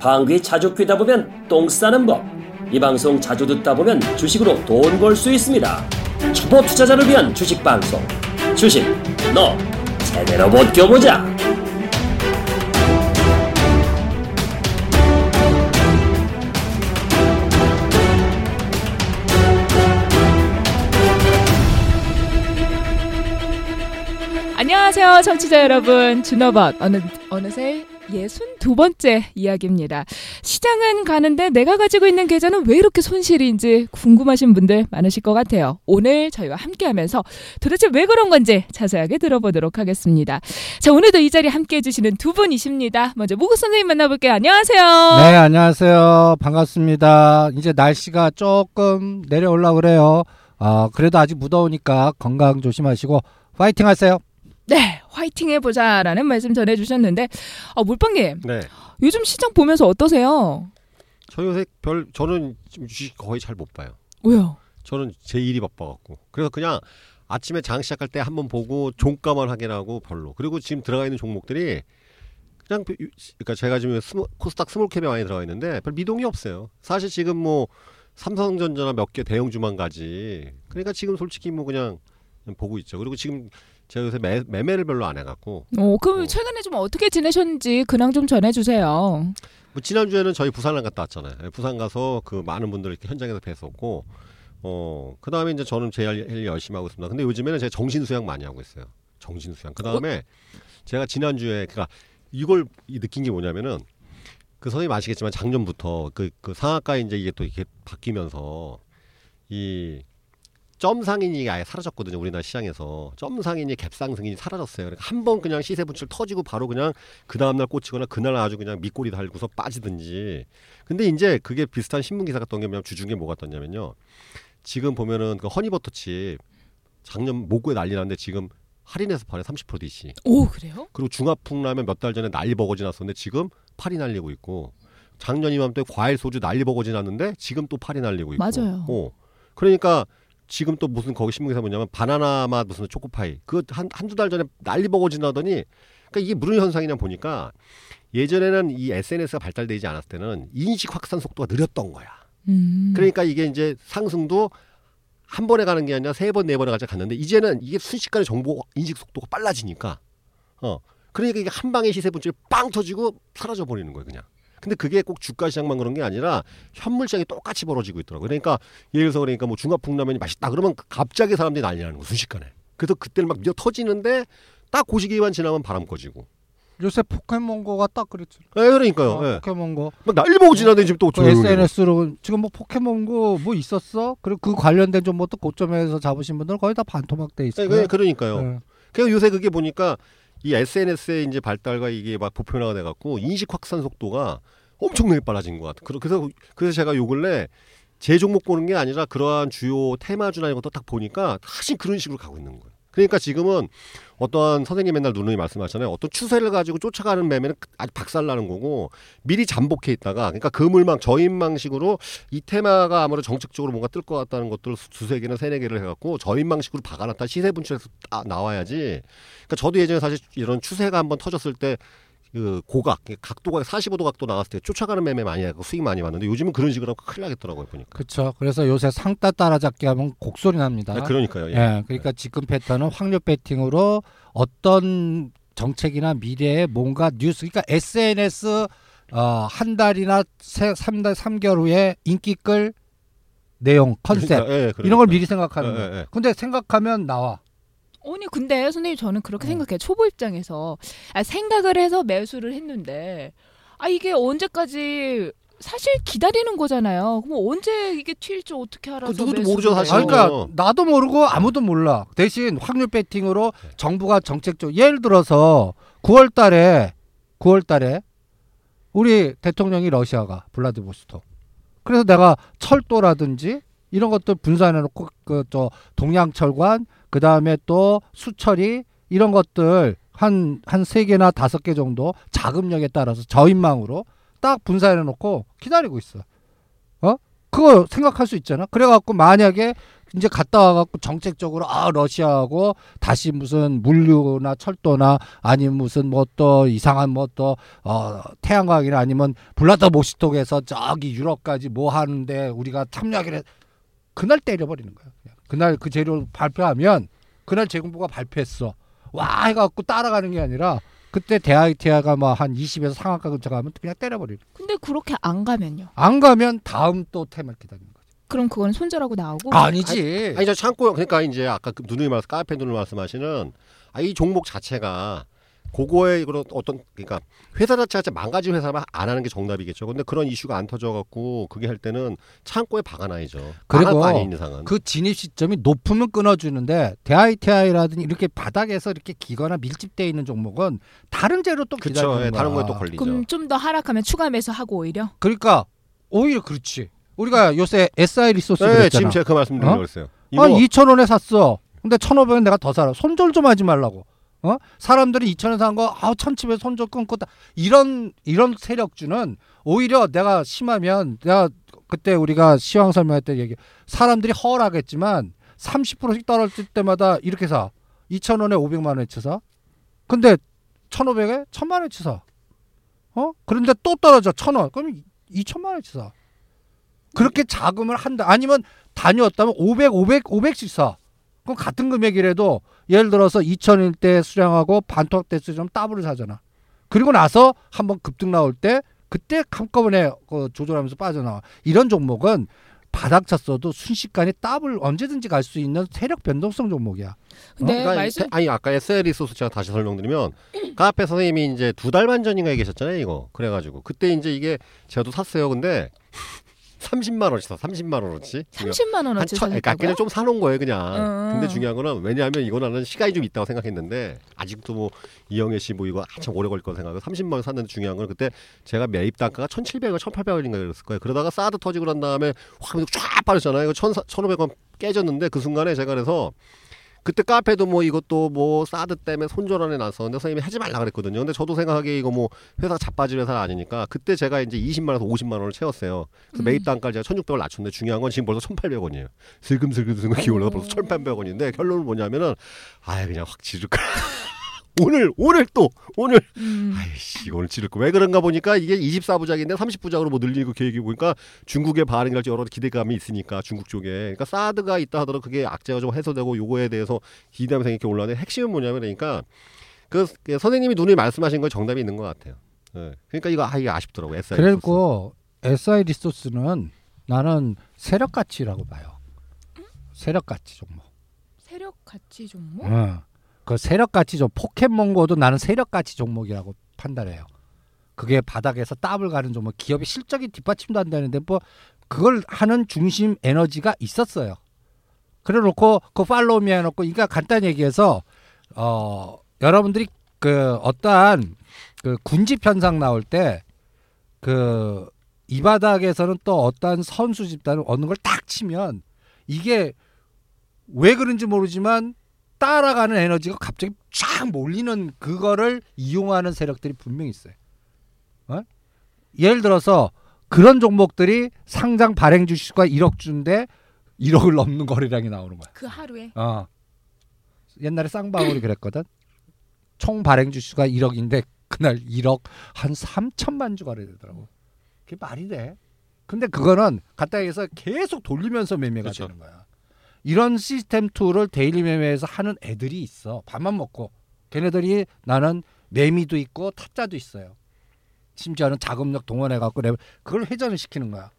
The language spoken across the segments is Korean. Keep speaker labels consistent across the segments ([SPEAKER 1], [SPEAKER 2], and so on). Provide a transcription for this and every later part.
[SPEAKER 1] 방귀 자주 뀌다 보면 똥 싸는 법. 이 방송 자주 듣다 보면 주식으로 돈 벌 수 있습니다. 초보 투자자를 위한 주식 방송. 주식, 너 제대로 못 껴보자.
[SPEAKER 2] 안녕하세요, 청취자 여러분. 준어벗 어느 어느새 예순 두 번째 이야기입니다. 시장은 가는데 내가 가지고 있는 계좌는 왜 이렇게 손실인지 궁금하신 분들 많으실 것 같아요. 오늘 저희와 함께 하면서 도대체 왜 그런 건지 자세하게 들어보도록 하겠습니다. 자, 오늘도 이 자리 함께 해주시는 두 분이십니다. 먼저 무구 선생님 만나볼게요. 안녕하세요.
[SPEAKER 3] 네, 안녕하세요. 반갑습니다. 이제 날씨가 조금 내려올라 그래요. 아, 그래도 아직 무더우니까 건강 조심하시고 파이팅 하세요.
[SPEAKER 2] 네, 화이팅 해보자라는 말씀 전해주셨는데, 어, 물방님,
[SPEAKER 4] 네.
[SPEAKER 2] 요즘 시장 보면서 어떠세요?
[SPEAKER 4] 저 요새 별 저는 지금 주식 거의 잘 못 봐요.
[SPEAKER 2] 왜요?
[SPEAKER 4] 저는 제 일이 바빠갖고 그래서 그냥 아침에 장 시작할 때 한번 보고 종가만 확인하고 별로. 그리고 지금 들어가 있는 종목들이 그냥 그 유- 그러니까 제가 지금 스모, 코스닥 small cap에 많이 들어가 있는데 별 미동이 없어요. 사실 지금 뭐 삼성전자나 몇 개 대형주만 가지. 그러니까 지금 솔직히 뭐 그냥 보고 있죠. 그리고 지금 제가 요새 매, 매매를 별로 안 해갖고
[SPEAKER 2] 어, 그럼
[SPEAKER 4] 어.
[SPEAKER 2] 최근에 좀 어떻게 지내셨는지 근황 좀 전해주세요.
[SPEAKER 4] 뭐 지난주에는 저희 부산을 갔다 왔잖아요. 예, 부산 가서 그 많은 분들 이렇게 현장에서 뵀었고, 어, 그 다음에 이제 저는 제 일 열심히 하고 있습니다. 근데 요즘에는 제가 정신수양 많이 하고 있어요. 정신수양. 그 다음에 제가 지난주에, 그니까 이걸 이 느낀 게 뭐냐면은 그 선생님 아시겠지만 작년부터 그, 그 상하가 이제 이게 또 이렇게 바뀌면서 이 점 상인이 아예 사라졌거든요. 우리나라 시장에서. 점 상인이 갭상 승인이 사라졌어요. 그러니까 한 번 그냥 시세 분출 터지고 바로 그냥 그 다음 날 꽂히거나 그날 아주 그냥 밑꼬리 달고서 빠지든지. 근데 이제 그게 비슷한 신문 기사가 떴게 뭐냐면 주중에 뭐가 떴냐면요. 지금 보면은 그 허니버터칩 작년 목구에 난리 났는데 지금 할인해서 팔에 30% DC.
[SPEAKER 2] 오, 그래요?
[SPEAKER 4] 그리고 중화풍라면 몇 달 전에 난리 버거지 났었는데 지금 팔이 날리고 있고 작년 이맘때 과일 소주 난리 버거지 났는데 지금 또 팔이 날리고 있고.
[SPEAKER 2] 맞아요.
[SPEAKER 4] 어. 그러니까 지금 또 무슨 거기 신문기사 뭐냐면 바나나 맛 무슨 초코파이 그거 한 한두 달 전에 난리 버거지 나더니 그러니까 이게 무슨 현상이냐 보니까 예전에는 이 SNS가 발달되지 않았을 때는 인식 확산 속도가 느렸던 거야.
[SPEAKER 2] 음.
[SPEAKER 4] 그러니까 이게 이제 상승도 한 번에 가는 게 아니라 세 번, 네 번에 가자 갔는데 이제는 이게 순식간에 정보 인식 속도가 빨라지니까 어 그러니까 이게 한 방에 시세 분출이 빵 터지고 사라져 버리는 거예요 그냥. 근데 그게 꼭 주가 시장만 그런 게 아니라 현물 시장이 똑같이 벌어지고 있더라고요. 그러니까 예를 들어서 그러니까 뭐 중화풍라면이 맛있다 그러면 갑자기 사람들이 난리 나는 거 순식간에. 그래서 그때는 막 미어 터지는데 딱그 시기만 지나면 바람 꺼지고.
[SPEAKER 3] 요새 포켓몬고가 딱 그랬죠.
[SPEAKER 4] 예, 그러니까요.
[SPEAKER 3] 어,
[SPEAKER 4] 예.
[SPEAKER 3] 포켓몬고.
[SPEAKER 4] 막 난리 보고 지나더니 지금 또
[SPEAKER 3] 그. SNS로 지금 뭐 포켓몬고 뭐 있었어? 그리고 그 관련된 좀뭐또 고점에서 잡으신 분들 거의 다 반토막돼
[SPEAKER 4] 예,
[SPEAKER 3] 있어요.
[SPEAKER 4] 그- 그러니까요.
[SPEAKER 3] 네.
[SPEAKER 4] 그래서 요새 그게 보니까 이 SNS의 이제 발달과 이게 막 보편화가 돼갖고 인식 확산 속도가 엄청나게 빨라진 것 같아. 그러- 그래서 그래서 제가 요 근래 제 종목 보는 게 아니라 그러한 주요 테마주나 이런 것도 딱 보니까 사실 그런 식으로 가고 있는 거예요. 그러니까 지금은 어떠한 선생님 맨날 누누이 말씀하잖아요. 어떤 추세를 가지고 쫓아가는 매매는 아주 박살나는 거고 미리 잠복해 있다가 그러니까 그물망 저인망식으로 이 테마가 아무래도 정책적으로 뭔가 뜰 것 같다는 것들을 두세 개나 세네 개를 해갖고 저인망식으로 박아놨다 시세 분출해서 딱 나와야지. 그러니까 저도 예전에 사실 이런 추세가 한번 터졌을 때 그 고각, 각도가 45도 각도 나왔을 때 쫓아가는 매매 많이 하고 수익 많이 봤는데 요즘은 그런 식으로 하면 큰일 나겠더라고요 보니까.
[SPEAKER 3] 그렇죠. 그래서 요새 상따 따라잡기 하면 곡소리 납니다.
[SPEAKER 4] 아, 그러니까요. 예.
[SPEAKER 3] 예, 그러니까 지금 패턴은 확률 배팅으로 어떤 정책이나 미래에 뭔가 뉴스, 그러니까 SNS 어, 한 달이나 세, 3달, 3개월 후에 인기 끌 내용, 컨셉
[SPEAKER 4] 그러니까, 예,
[SPEAKER 3] 이런 걸. 미리 생각하는
[SPEAKER 4] 예,
[SPEAKER 3] 거예요.
[SPEAKER 4] 예, 예.
[SPEAKER 3] 근데 생각하면 나와.
[SPEAKER 2] 아니 근데 선생님 저는 그렇게
[SPEAKER 3] 어.
[SPEAKER 2] 생각해요. 초보 입장에서 아, 생각을 해서 매수를 했는데 아 이게 언제까지 사실 기다리는 거잖아요. 그럼 언제 이게 튈지 어떻게 알아서
[SPEAKER 4] 그 누구도 모르죠, 사실.
[SPEAKER 3] 아, 그러니까 나도 모르고 아무도 몰라. 대신 확률 배팅으로 정부가 정책적 예를 들어서 9월 달에 9월 달에 우리 대통령이 러시아가 블라디보스토크. 그래서 내가 철도라든지 이런 것들 분산해 놓고 그 저 동양철관 그 다음에 또 수처리 이런 것들 한 한 세 개나 다섯 개 정도 자금력에 따라서 저인망으로 딱 분산해 놓고 기다리고 있어. 어? 그거 생각할 수 있잖아. 그래 갖고 만약에 이제 갔다 와갖고 정책적으로 아 러시아하고 다시 무슨 물류나 철도나 아니면 무슨 뭐 또 이상한 뭐 또 어, 태양광이나 아니면 블라더보스톡에서 저기 유럽까지 뭐 하는데 우리가 참여하기로 했... 그날 때려버리는 거야. 그날 그 재료 발표하면 그날 재정부가 발표했어. 와 해갖고 따라가는 게 아니라 그때 대아이티아가 뭐한 20에서 상한가 근처 가면 그냥 때려버리는. 거야.
[SPEAKER 2] 근데 그렇게 안 가면요.
[SPEAKER 3] 안 가면 다음 또 테마를 기다리는 거지.
[SPEAKER 2] 그럼 그건 손절하고 나오고
[SPEAKER 3] 아니지.
[SPEAKER 4] 아니 저 창고 그러니까 이제 아까 그 누누이 말씀 카페 누누 말씀하시는 아, 이 종목 자체가 그거에 그런 어떤 그러니까 회사 자체가 망가진 회사만 안 하는 게 정답이겠죠. 근데 그런 이슈가 안 터져갖고 그게 할 때는 창고에 박아놔야죠.
[SPEAKER 3] 그리고. 그 진입 시점이 높으면 끊어주는데 대아이티아이라든지 이렇게 바닥에서 이렇게 기거나 밀집돼 있는 종목은 다른 재로 또
[SPEAKER 4] 그쵸.
[SPEAKER 3] 기다리는
[SPEAKER 4] 예,
[SPEAKER 3] 거야.
[SPEAKER 4] 다른 거에 또 걸리죠.
[SPEAKER 2] 그럼 좀 더 하락하면 추가 매수하고 오히려
[SPEAKER 3] 그러니까 오히려 그렇지. 우리가 요새 SI 리소스
[SPEAKER 4] 네,
[SPEAKER 3] 그랬잖아.
[SPEAKER 4] 지금 제가 그 말씀 드리려고
[SPEAKER 3] 어?
[SPEAKER 4] 그랬어요. 이거
[SPEAKER 3] 한 2천 원에 샀어. 근데 1,500원 내가 더 사라. 손절 좀 하지 말라고. 어? 사람들이 2천 원 산 거, 아우 천집에 손절 끊고 다 이런 이런 세력주는 오히려 내가 심하면 내가 그때 우리가 시황 설명할 때 얘기 사람들이 허락했지만 30%씩 떨어질 때마다 이렇게 사. 2천 원에 500만 원어치 사. 근데 1,500에 1,000만 원어치 사. 어? 그런데 또 떨어져 1,000원. 그럼 2천만 원어치 사. 그렇게 자금을 한다. 아니면 다녀왔다면 500, 500, 500씩 사. 그럼 같은 금액이라도 예를 들어서 2000일 때 수량하고 반토막 대수 좀 더블을 사잖아. 그리고 나서 한번 급등 나올 때 그때 한꺼번에 그 조절하면서 빠져나와. 이런 종목은 바닥 쳤어도 순식간에 더블 언제든지 갈 수 있는 세력 변동성 종목이야.
[SPEAKER 2] 근데
[SPEAKER 4] 그러니까
[SPEAKER 2] 말씀
[SPEAKER 4] 이- 아니 아까 SL 리소스 제가 다시 설명드리면 카페 선생님이 이제 두 달 반 전인가 얘기하셨잖아요 이거 그래가지고 그때 이제 이게 제가 또 샀어요 근데 30만 원치 사 30만 원어치
[SPEAKER 2] 30만
[SPEAKER 4] 한
[SPEAKER 2] 원어치
[SPEAKER 4] 천, 그러니까? 그냥 좀 사놓은 거예요 그냥.
[SPEAKER 2] 음.
[SPEAKER 4] 근데 중요한 거는 왜냐하면 이거는 시간이 좀 있다고 생각했는데 아직도 뭐 이영애 씨 뭐 이거 한참 오래 걸릴 거 생각하고 30만 원 샀는데 중요한 건 그때 제가 매입 단가가 1,700원, 1,800원인가 그랬을 거예요. 그러다가 사드 터지고 난 다음에 확 쫙 빠졌잖아요. 이거 1,400, 1,500원 깨졌는데 그 순간에 제가 그래서 그때 카페도 뭐 이것도 뭐 사드 때문에 손절안에 났었는데 선생님이 하지 말라 그랬거든요. 근데 저도 생각하기에 이거 뭐 회사가 자빠질 회사가 아니니까 그때 제가 이제 20만 원에서 50만 원을 채웠어요. 그래서
[SPEAKER 2] 음.
[SPEAKER 4] 매입 단가를 제가 1,600원 낮췄는데 중요한 건 지금 벌써 1,800원이에요. 슬금슬금 슬금 기울어서 벌써 1,800원인데 결론은 뭐냐면은 아예 그냥 확 지를까. 오늘 오늘 또 오늘
[SPEAKER 2] 음.
[SPEAKER 4] 아이씨 오늘 지를 거왜 그런가 보니까 이게 24부작인데 30부작으로 뭐 늘리고 계획이 보니까 중국의 반응이랄지 여러 기대감이 있으니까 중국 쪽에 그러니까 사드가 있다 하더라도 그게 악재가 좀 해소되고 요거에 대해서 기대하면서 이렇게 올라오는데 핵심은 뭐냐면 그러니까 그, 그 선생님이 눈이 말씀하신 거에 정답이 있는 것 같아요. 예. 그러니까 이거 아 이게 아쉽더라고 SI
[SPEAKER 3] 그리고 SI 리소스는 나는 세력 가치라고 봐요. 세력 가치 종목.
[SPEAKER 2] 세력 가치 종목?
[SPEAKER 3] 어. 그 세력 가치 종 포켓몬고도 나는 세력 가치 종목이라고 판단해요. 그게 바닥에서 더블 가는 종목 기업의 실적이 뒷받침도 한다는데 뭐 그걸 하는 중심 에너지가 있었어요. 그래 놓고 그 팔로우미 해놓고 그러니까 간단히 얘기해서 어 여러분들이 그 어떠한 그 군집 현상 나올 때 그 이 바닥에서는 또 어떠한 선수 집단을 얻는 걸 딱 치면 이게 왜 그런지 모르지만 따라가는 에너지가 갑자기 쫙 몰리는 그거를 이용하는 세력들이 분명히 있어요. 어? 예를 들어서 그런 종목들이 상장 발행 주식수가 1억 주인데 1억을 넘는 거래량이 나오는 거야.
[SPEAKER 2] 그 하루에
[SPEAKER 3] 어. 옛날에 쌍방울이 그랬거든. 총 발행 주수가 1억인데 그날 1억 한 3천만 주 거래되더라고. 그게 말이 돼? 근데 그거는 갖다 해서 계속 돌리면서 매매가
[SPEAKER 4] 그쵸.
[SPEAKER 3] 되는 거야. 이런 시스템 tool을 daily 매매에서 하는 애들이 있어. 밥만 먹고. 걔네들이 나는 매미도 있고 타짜도 있어요. 심지어는 자금력 동원해 갖고 그걸 회전을 시키는 거야.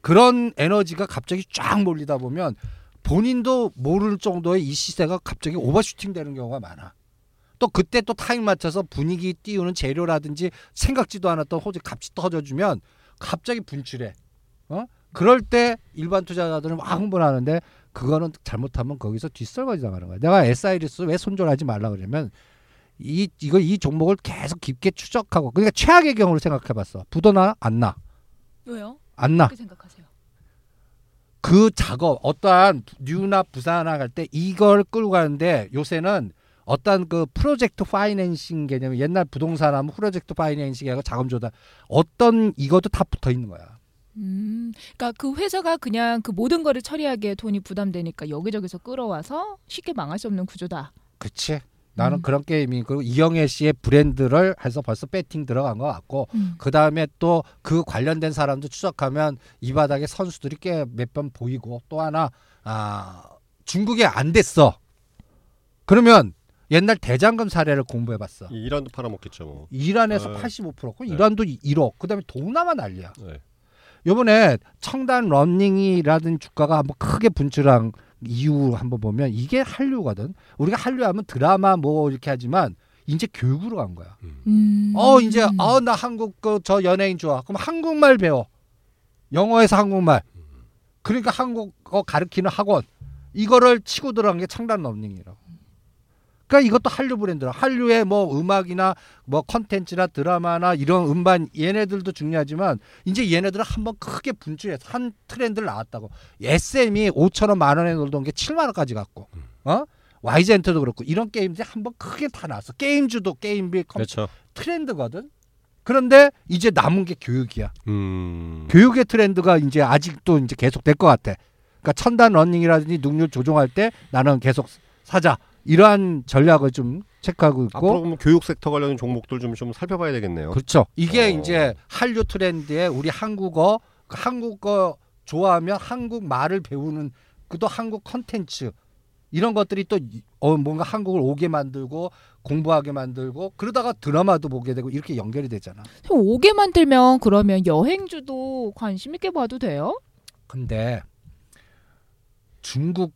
[SPEAKER 3] 그런 에너지가 갑자기 쫙 몰리다 보면 본인도 모를 정도의 이 시세가 갑자기 overshooting 되는 경우가 많아. 또 그때 또 타임 맞춰서 분위기 띄우는 재료라든지 생각지도 않았던 호재 값이 터져주면 갑자기 분출해. 어? 그럴 때 일반 투자자들은 막 흥분하는데 그거는 잘못하면 거기서 뒷설거지 당하는 거야. 내가 SI리스 왜 손절하지 말라 그러면 이 이거 이 종목을 계속 깊게 추적하고 그러니까 최악의 경우를 생각해봤어. 부도나 안 나?
[SPEAKER 2] 왜요?
[SPEAKER 3] 안 나?
[SPEAKER 2] 어떻게 생각하세요?
[SPEAKER 3] 그 작업 어떠한 뉴나 부산화 갈때 이걸 끌고 가는데 요새는 어떤 그 프로젝트 파이낸싱 개념 옛날 부동산 하면 프로젝트 파이낸싱 하고 자금 조달 어떤 이것도 다 붙어 있는 거야.
[SPEAKER 2] 음, 그러니까 그 회사가 그냥 그 모든 거를 처리하기에 돈이 부담되니까 여기저기서 끌어와서 쉽게 망할 수 없는 구조다.
[SPEAKER 3] 그치. 나는
[SPEAKER 2] 음.
[SPEAKER 3] 그런 게임이 그 이영애 씨의 브랜드를 해서 벌써 배팅 들어간 것 같고
[SPEAKER 2] 음.
[SPEAKER 3] 그 다음에 또 그 관련된 사람도 추적하면 이 바닥에 선수들이 꽤 몇 번 보이고 또 하나 아 중국에 안 됐어. 그러면 옛날 대장금 사례를 공부해봤어.
[SPEAKER 4] 이 이란도 팔아먹겠죠 뭐.
[SPEAKER 3] 이란에서
[SPEAKER 4] 어.
[SPEAKER 3] 85%고
[SPEAKER 4] 네.
[SPEAKER 3] 이란도 1억. 그다음에 동남아 난리야.
[SPEAKER 4] 네.
[SPEAKER 3] 요번에 청단 런닝이라든 주가가 한번 크게 분출한 이유 한번 보면 이게 한류거든. 우리가 한류하면 드라마 뭐 이렇게 하지만 이제 교육으로 간 거야.
[SPEAKER 2] 음.
[SPEAKER 3] 어 이제 어나 한국 그 저 연예인 좋아. 그럼 한국말 배워. 영어에서 한국말. 그러니까 한국어 가르치는 학원. 이거를 치고 들어간 게 청담러닝이라고. 그러니까 이것도 한류 브랜드라. 한류의 뭐 음악이나 뭐 컨텐츠나 드라마나 이런 음반 얘네들도 중요하지만 이제 얘네들은 한번 크게 분출해서 한 트렌드를 나왔다고. SM이 5천 원, 만 원에 놀던 게 7만 원까지 갔고. 어? 와이지엔터도 그렇고 이런 게임들이 한번 크게 다 나왔어. 게임주도 게임빌 컴
[SPEAKER 4] 그렇죠.
[SPEAKER 3] 트렌드거든. 그런데 이제 남은 게 교육이야.
[SPEAKER 4] 음.
[SPEAKER 3] 교육의 트렌드가 이제 아직도 이제 계속 될 것 같아. 그러니까 청담러닝이라든지 능률 조정할 때 나는 계속 사자 이러한 전략을 좀 체크하고
[SPEAKER 4] 앞으로
[SPEAKER 3] 있고.
[SPEAKER 4] 그러면 교육 섹터 관련 종목들 좀 좀 살펴봐야 되겠네요.
[SPEAKER 3] 그렇죠. 이게
[SPEAKER 4] 어.
[SPEAKER 3] 이제 한류 트렌드에 우리 한국어 그 한국어 좋아하면 한국 말을 배우는 그도 한국 컨텐츠 이런 것들이 또 어, 뭔가 한국을 오게 만들고 공부하게 만들고 그러다가 드라마도 보게 되고 이렇게 연결이 되잖아.
[SPEAKER 2] 오게 만들면 그러면 여행주도 관심 있게 봐도 돼요?
[SPEAKER 3] 근데 중국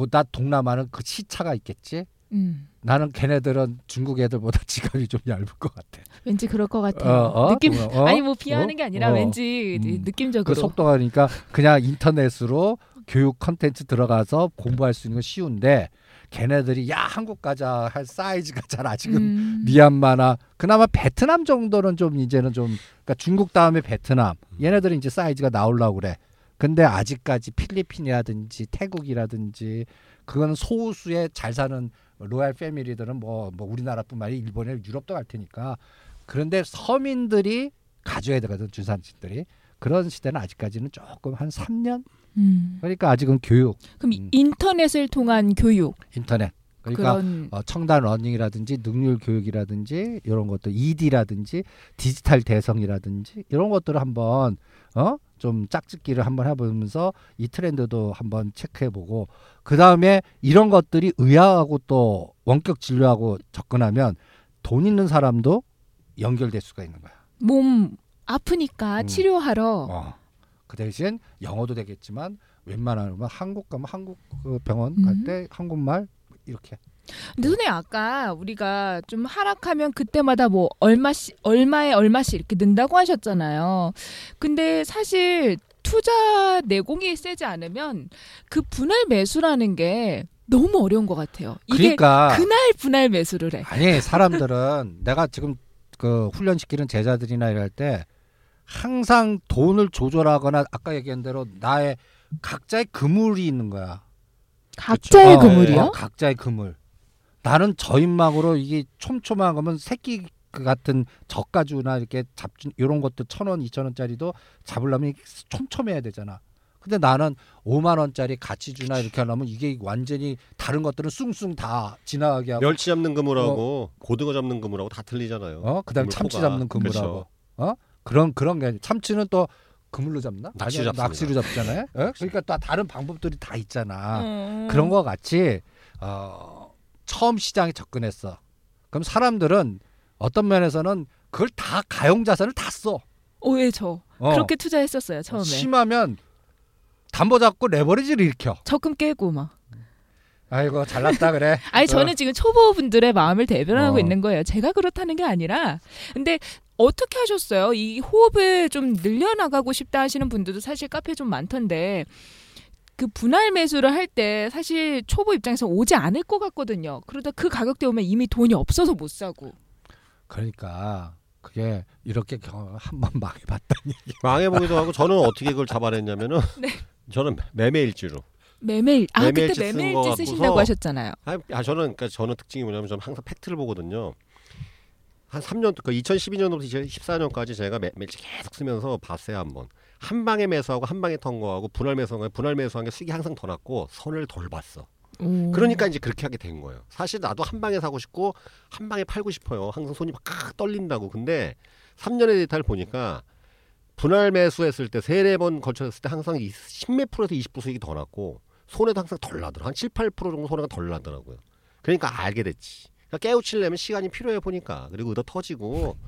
[SPEAKER 3] 보다 동남아는 그 시차가 있겠지.
[SPEAKER 2] 음.
[SPEAKER 3] 나는 걔네들은 중국 애들보다 지갑이 좀 얇을 것 같아.
[SPEAKER 2] 왠지 그럴 것 같아요.
[SPEAKER 3] 어, 어?
[SPEAKER 2] 느낌
[SPEAKER 3] 어?
[SPEAKER 2] 아니 뭐 비하하는
[SPEAKER 3] 어?
[SPEAKER 2] 게 아니라
[SPEAKER 3] 어.
[SPEAKER 2] 왠지
[SPEAKER 3] 음. 그
[SPEAKER 2] 느낌적으로
[SPEAKER 3] 속도가 그러니까 그냥 인터넷으로 교육 컨텐츠 들어가서 공부할 수 있는 건 쉬운데 걔네들이 야 한국 가자 할 사이즈가 잘 아직은
[SPEAKER 2] 음.
[SPEAKER 3] 미얀마나 그나마 베트남 정도는 좀 이제는 좀 그러니까 중국 다음에 베트남 얘네들은 이제 사이즈가 나오려고 그래. 근데 아직까지 필리핀이라든지 태국이라든지 그거는 소수의 잘 사는 로얄 패밀리들은 뭐, 뭐 우리나라뿐만 아니라 일본에 유럽도 갈 테니까 그런데 서민들이 가져야 되거든 주산지들이. 그런 시대는 아직까지는 조금 한 3년?
[SPEAKER 2] 음.
[SPEAKER 3] 그러니까 아직은 교육.
[SPEAKER 2] 그럼
[SPEAKER 3] 음.
[SPEAKER 2] 인터넷을 통한 교육.
[SPEAKER 3] 인터넷. 그러니까
[SPEAKER 2] 그런
[SPEAKER 3] 어, 청담러닝이라든지 능률 교육이라든지 이런 것들 ED라든지 디지털 대성이라든지 이런 것들을 한번 어? 좀 짝짓기를 한번 해보면서 이 트렌드도 한번 체크해보고 그 다음에 이런 것들이 의학하고 또 원격 진료하고 접근하면 돈 있는 사람도 연결될 수가 있는 거야.
[SPEAKER 2] 몸 아프니까
[SPEAKER 3] 음.
[SPEAKER 2] 치료하러
[SPEAKER 3] 어. 그 대신 영어도 되겠지만 웬만하면 한국 가면 한국 그 병원
[SPEAKER 2] 음.
[SPEAKER 3] 갈때 한국말 이렇게
[SPEAKER 2] 근데 선생님 아까 우리가 좀 하락하면 그때마다 뭐 얼마씩 얼마에 얼마씩 이렇게 는다고 하셨잖아요. 근데 사실 투자 내공이 세지 않으면 그 분할 매수라는 게 너무 어려운 것 같아요. 이게
[SPEAKER 3] 그러니까
[SPEAKER 2] 그날 분할 매수를 해.
[SPEAKER 3] 아니 사람들은 내가 지금 그 훈련시키는 제자들이나 이럴 때 항상 돈을 조절하거나 아까 얘기한 대로 나의 각자의 그물이 있는 거야.
[SPEAKER 2] 각자의
[SPEAKER 3] 어,
[SPEAKER 2] 그물이요?
[SPEAKER 3] 어, 각자의 그물. 나는 저인막으로 이게 촘촘한 거면 새끼 그 같은 저가주나 이렇게 잡주 이런 것도 천 원, 이천 원짜리도 잡으려면 촘촘해야 되잖아. 근데 나는 5만 원짜리 가치주나 이렇게 하려면 이게 완전히 다른 것들은 숭숭 다 지나가게 하고
[SPEAKER 4] 멸치 잡는 그물하고 고등어 잡는 그물하고 다 틀리잖아요.
[SPEAKER 3] 어 그다음에
[SPEAKER 4] 그물
[SPEAKER 3] 참치
[SPEAKER 4] 포가.
[SPEAKER 3] 잡는 그물하고
[SPEAKER 4] 그렇죠.
[SPEAKER 3] 어 그런 그런 게 아니- 참치는 또 그물로 잡나?
[SPEAKER 4] 낚시로
[SPEAKER 3] 아니야,
[SPEAKER 4] 잡습니다.
[SPEAKER 3] 낚시로 잡잖아요. 어? 그러니까 또 다른 방법들이 다 있잖아.
[SPEAKER 2] 음.
[SPEAKER 3] 그런 거 같이 어, 처음 시장에 접근했어. 그럼 사람들은 어떤 면에서는 그걸 다 가용 자산을 다 써.
[SPEAKER 2] 어, 왜 저?
[SPEAKER 3] 어.
[SPEAKER 2] 그렇게 투자했었어요 처음에.
[SPEAKER 3] 심하면 담보 잡고 레버리지를 일으켜.
[SPEAKER 2] 적금 깨고 막.
[SPEAKER 3] 아이고 잘났다 그래.
[SPEAKER 2] 아니 저는 지금 초보분들의 마음을 대변하고
[SPEAKER 3] 어.
[SPEAKER 2] 있는 거예요. 제가 그렇다는 게 아니라 근데 어떻게 하셨어요? 이 호흡을 좀 늘려나가고 싶다 하시는 분들도 사실 카페에 좀 많던데 그 분할 매수를 할 때 사실 초보 입장에서 오지 않을 것 같거든요. 그러다 그 가격대 오면 이미 돈이 없어서 못 사고.
[SPEAKER 3] 그러니까 그게 이렇게 경험 한 번 망해봤다니.
[SPEAKER 4] 망해보기도 하고 저는 어떻게 그걸 잡아냈냐면은
[SPEAKER 2] 네.
[SPEAKER 4] 저는 매매일지로.
[SPEAKER 2] 매매일 아
[SPEAKER 4] 매매일지
[SPEAKER 2] 그때
[SPEAKER 4] 쓴
[SPEAKER 2] 매매일지
[SPEAKER 4] 거
[SPEAKER 2] 쓰신다고 하셨잖아요.
[SPEAKER 4] 아, 아, 저는 그러니까 저는 특징이 뭐냐면 저는 항상 팩트를 보거든요. 한 3년 그 2012년부터 2014년까지 제가 매, 매일 계속 쓰면서 봤어요 한번. 한 방에 매수하고 한 방에 턴거하고 분할 매수한 거 분할 매수한 게 수익이 항상 더 났고 손을 덜 봤어.
[SPEAKER 2] 오.
[SPEAKER 4] 그러니까 이제 그렇게 하게 된 거예요. 사실 나도 한 방에 사고 싶고 한 방에 팔고 싶어요. 항상 손이 막 떨린다고. 근데 3년의 데이터를 보니까 분할 매수했을 때 세네 번 걸쳤을 때 항상 10몇 프로에서 20% 수익이 더 났고 손해도 항상 덜 나더라. 한 7, 8% 정도 손해가 덜 나더라고요. 그러니까 알게 됐지. 그러니까 깨우치려면 시간이 필요해 보니까 그리고 얻어 터지고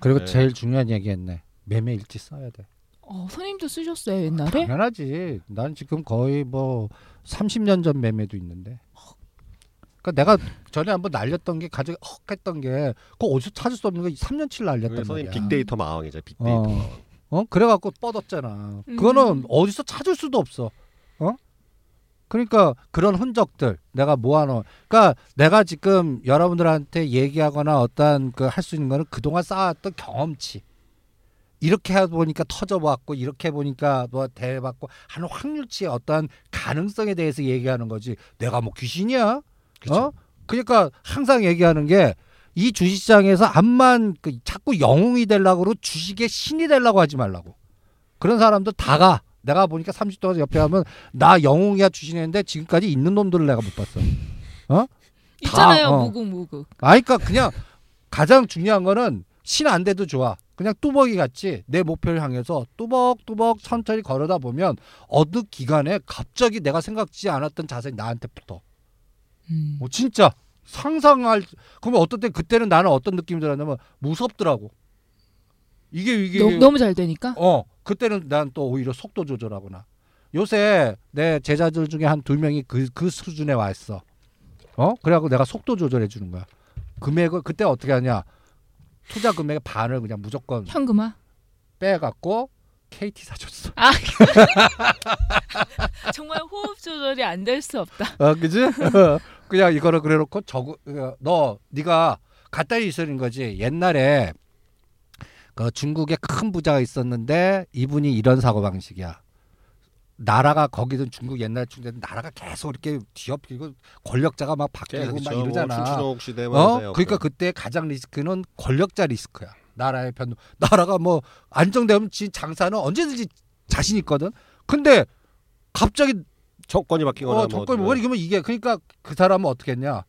[SPEAKER 3] 그리고
[SPEAKER 4] 네.
[SPEAKER 3] 제일 중요한 얘기했네. 매매 일지 써야 돼.
[SPEAKER 2] 어, 선생님도 쓰셨어요 옛날에?
[SPEAKER 3] 당연하지. 난 지금 거의 뭐 30년 전 매매도 있는데. 그러니까 내가 전에 한번 날렸던 게 가장 헉했던 게 그거 어디서 찾을 수 없는 거 3년치를 날렸단 말이야.
[SPEAKER 4] 빅데이터 마왕이죠. 빅데이터.
[SPEAKER 3] 어.
[SPEAKER 4] 마왕.
[SPEAKER 3] 어 그래 갖고 뻗었잖아.
[SPEAKER 2] 음.
[SPEAKER 3] 그거는 어디서 찾을 수도 없어. 어? 그러니까 그런 흔적들 내가 모아놓은. 그러니까 내가 지금 여러분들한테 얘기하거나 어떤 그 할 수 있는 거는 그동안 쌓았던 경험치. 이렇게 해 보니까 터져봤고 이렇게 해 보니까 뭐 대봤고 하는 확률치의 어떤 가능성에 대해서 얘기하는 거지. 내가 뭐 귀신이야?
[SPEAKER 4] 그쵸.
[SPEAKER 3] 어? 그러니까 항상 얘기하는 게 이 주식시장에서 암만 그 자꾸 영웅이 되려고 그러고 주식의 신이 되려고 하지 말라고. 그런 사람들 다가 내가 보니까 30도 옆에 하면 나 영웅이야 주신했는데 지금까지 있는 놈들을 내가 못 봤어.
[SPEAKER 2] 있잖아요
[SPEAKER 3] 다, 어.
[SPEAKER 2] 무궁무국.
[SPEAKER 3] 아, 그러니까 그냥 가장 중요한 거는 신 안 돼도 좋아. 그냥 뚜벅이 같이 내 목표를 향해서 뚜벅뚜벅 천천히 걸어다 보면 어느 기간에 갑자기 내가 생각지 않았던 자세히 나한테 붙어.
[SPEAKER 2] 음.
[SPEAKER 3] 뭐 진짜 상상할 그러면 어떤 때 그때는 나는 어떤 느낌이 들었냐면 무섭더라고. 이게 이게
[SPEAKER 2] 너무, 너무 잘 되니까.
[SPEAKER 3] 어 그때는 난 또 오히려 속도 조절하거나 요새 내 제자들 중에 한 두 명이 그 그 수준에 와 있어. 어 그래갖고 내가 속도 조절해 주는 거야. 금액을 그때 어떻게 하냐? 투자 금액의 반을 그냥 무조건
[SPEAKER 2] 현금화.
[SPEAKER 3] 빼갖고 KT 사줬어.
[SPEAKER 2] 아 정말 호흡 조절이 안 될 수 없다.
[SPEAKER 3] 아 그지? 그냥 이거를 그래놓고 저거 어, 너 네가 갖다리 있으는 거지. 옛날에 그 중국에 큰 부자가 있었는데 이분이 이런 사고 방식이야. 나라가 거기든 중국 옛날 중국에 나라가 계속 이렇게 뒤엎이고 권력자가 막 바뀌고 막
[SPEAKER 4] 그쵸. 뭐
[SPEAKER 3] 이러잖아.
[SPEAKER 4] 춘추전국 시대 뭐
[SPEAKER 3] 어? 그러니까 그때 가장 리스크는 권력자 리스크야. 나라의 변동. 나라가 뭐 안정되면 지 장사는 언제든지 자신 있거든. 근데 갑자기
[SPEAKER 4] 정권이 바뀌거나
[SPEAKER 3] 어, 정권 뭐 이러면 이게 그러니까 그 사람은 어떻게 했냐?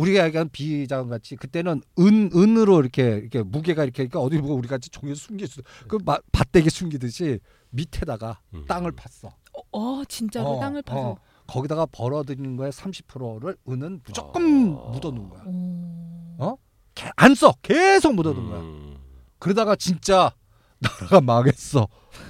[SPEAKER 3] 우리가 얘기한 비자금 같이 그때는 은 은으로 이렇게 이렇게 무게가 이렇게 그러니까 어디 보고 우리 같이 종이에 숨길 수그 마- 밭대기 숨기듯이 밑에다가
[SPEAKER 4] 음.
[SPEAKER 3] 땅을 팠어.
[SPEAKER 2] 어, 어, 진짜로
[SPEAKER 3] 어,
[SPEAKER 2] 땅을 파서.
[SPEAKER 3] 어. 거기다가 벌어들이는 거에 30%를 은은 무조건
[SPEAKER 4] 어.
[SPEAKER 3] 묻어놓은 거야.
[SPEAKER 2] 오.
[SPEAKER 3] 어? 개- 안 써. 계속 묻어둔 거야.
[SPEAKER 4] 음.
[SPEAKER 3] 그러다가 진짜 나라가 망했어.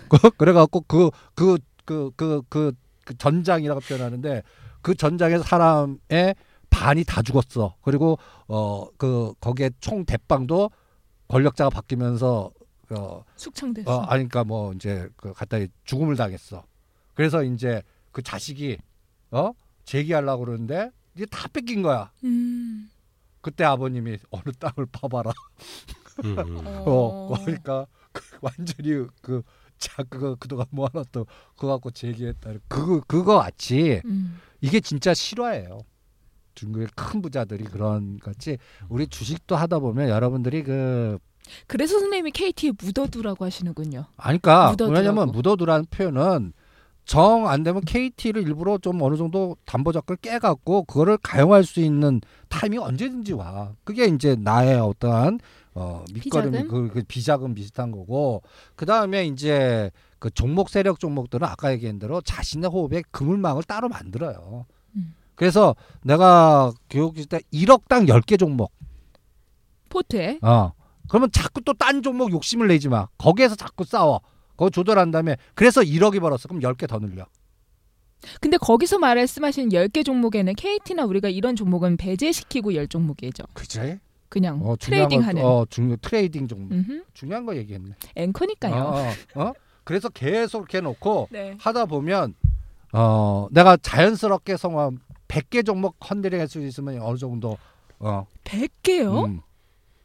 [SPEAKER 3] 그- 그래갖고 그그그 그 그 그 전장이라고 표현하는데 그 전장의 사람의 반이 다 죽었어. 그리고 어 그 거기에 총 대빵도 권력자가 바뀌면서 어,
[SPEAKER 2] 숙청됐어.
[SPEAKER 3] 어 아니 그러니까 뭐 이제 그 갖다 죽음을 당했어. 그래서 이제 그 자식이 어 재기하려고 그러는데 이게 다 뺏긴 거야.
[SPEAKER 2] 음.
[SPEAKER 3] 그때 아버님이 어느 땅을 파봐라.
[SPEAKER 4] 음, 음.
[SPEAKER 3] 어, 그러니까 그 완전히 그 자 그거 그동안 모아놨던 그거 갖고 제기했다. 그거 그거 같이
[SPEAKER 2] 음.
[SPEAKER 3] 이게 진짜 실화예요. 중국의 큰 부자들이 그런 같이 우리 주식도 하다 보면 여러분들이 그
[SPEAKER 2] 그래서 선생님이 KT에 묻어두라고 하시는군요.
[SPEAKER 3] 아니까
[SPEAKER 2] 묻어두라고.
[SPEAKER 3] 왜냐면 묻어두라는 표현은 정 안 되면 KT를 일부러 좀 어느 정도 담보적을 깨갖고 그거를 가용할 수 있는 타임이 언제든지 와. 그게 이제 나의 어떠한 어 밑거름이
[SPEAKER 2] 비자금?
[SPEAKER 3] 그, 그 비자금 비슷한 거고 그 다음에 이제 그 종목 세력 종목들은 아까 얘기한 대로 자신의 호흡에 그물망을 따로 만들어요.
[SPEAKER 2] 음.
[SPEAKER 3] 그래서 내가 교육실 때 1억 당 10개 종목
[SPEAKER 2] 포트에.
[SPEAKER 3] 어. 그러면 자꾸 또 딴 종목 욕심을 내지 마. 거기에서 자꾸 싸워. 그거 조절한 다음에 그래서 1억이 벌었어. 그럼 10개 더 늘려.
[SPEAKER 2] 근데 거기서 말씀하신 10개 종목에는 KT나 우리가 이런 종목은 배제시키고 10 종목이죠.
[SPEAKER 3] 그치?
[SPEAKER 2] 그냥
[SPEAKER 3] 어,
[SPEAKER 2] trading
[SPEAKER 3] 거,
[SPEAKER 2] 하는.
[SPEAKER 3] 어, 중 trading 종목.
[SPEAKER 2] 음흠.
[SPEAKER 3] 중요한 거 얘기했네.
[SPEAKER 2] 앵커니까요.
[SPEAKER 3] 어, 어, 어? 그래서 계속 이렇게 해놓고
[SPEAKER 2] 네.
[SPEAKER 3] 하다 보면 어, 내가 자연스럽게 성화 100개 종목 handling 할수 있으면 어느 정도 어,
[SPEAKER 2] 100개요?
[SPEAKER 3] 음.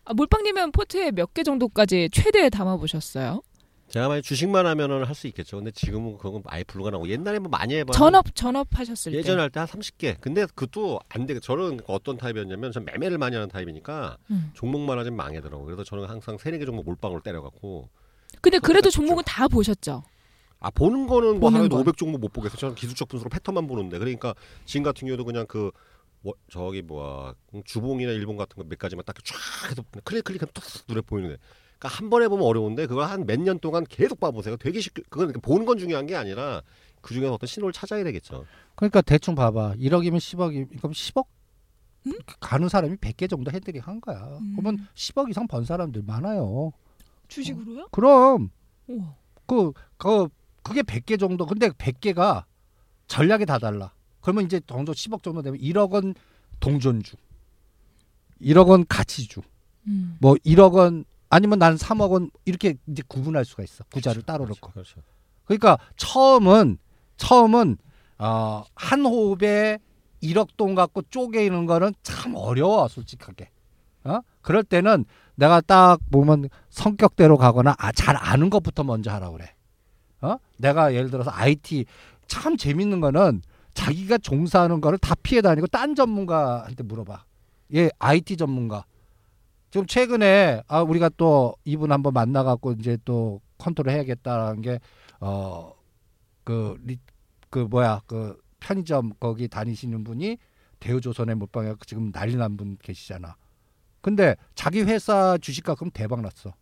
[SPEAKER 2] 아, 몰빵님은 포트에 몇 개 정도까지 최대 담아 보셨어요?
[SPEAKER 4] 제가 만약 주식만 하면은 할 수 있겠죠. 근데 지금은 그건 아예 불가능하고 옛날에 뭐 많이 해봐.
[SPEAKER 2] 전업 전업 하셨을 때.
[SPEAKER 4] 예전 에 할 때 한 30개. 근데 그것도 안 돼. 저는 어떤 타입이었냐면 전 매매를 많이 하는 타입이니까
[SPEAKER 2] 음.
[SPEAKER 4] 종목만 하면 망해더라고. 그래서 저는 항상 세네 개 종목 몰빵으로 때려갖고
[SPEAKER 2] 근데 그래도. 종목은 다 보셨죠.
[SPEAKER 4] 아 보는 거는 뭐
[SPEAKER 2] 보는
[SPEAKER 4] 하루에도
[SPEAKER 2] 건.
[SPEAKER 4] 500종목 못 보겠어요. 저는 기술적 분석으로 패턴만 보는데 그러니까 지금 같은 경우도 그냥 그 뭐, 저기 뭐야 주봉이나 일본 같은 거 몇 가지만 딱 쫙 해서 클릭 클릭하면 툭 눈에 보이는데 그러니까 한 번에 보면 어려운데 그걸 한 몇 년 동안 계속 봐보세요. 되게 쉽게 그건 보는 건 중요한 게 아니라 그 중에서 어떤 신호를 찾아야 되겠죠.
[SPEAKER 3] 그러니까 대충 봐봐. 1억이면 10억이 그럼 10억 가는 사람이 100개 정도 헤드링 한 거야.
[SPEAKER 2] 음.
[SPEAKER 3] 그러면 10억 이상 번 사람들 많아요.
[SPEAKER 2] 주식으로요?
[SPEAKER 3] 그럼
[SPEAKER 2] 우와.
[SPEAKER 3] 그, 그, 그게 100개 정도. 근데 100개가 전략이 다 달라. 그러면 이제 정도 10억 정도 되면 1억 원 동전주. 1억 원 가치주.
[SPEAKER 2] 음.
[SPEAKER 3] 뭐 1억 원 아니면 난 3억 원 이렇게 이제 구분할 수가 있어. 구자를 따로
[SPEAKER 4] 그렇죠.
[SPEAKER 3] 넣고.
[SPEAKER 4] 그렇죠.
[SPEAKER 3] 그러니까 처음은 처음은 어, 한 호흡에 1억 돈 갖고 쪼개는 거는 참 어려워 솔직하게. 어? 그럴 때는 내가 딱 보면 성격대로 가거나 아, 잘 아는 것부터 먼저 하라 그래. 어? 내가 예를 들어서 IT 참 재밌는 거는 자기가 종사하는 거를 다 피해 다니고 딴 전문가한테 물어봐. 얘 IT 전문가. 지금 최근에 아 우리가 또 이분 한번 만나 갖고 이제 또 컨트롤 해야겠다라는 게 어, 그, 리, 그, 뭐야, 그, 편의점 거기 다니시는 분이 대우조선에 몰빵해 지금 난리 난 분 계시잖아. 근데 자기 회사 주식 가 끔 대박 났어.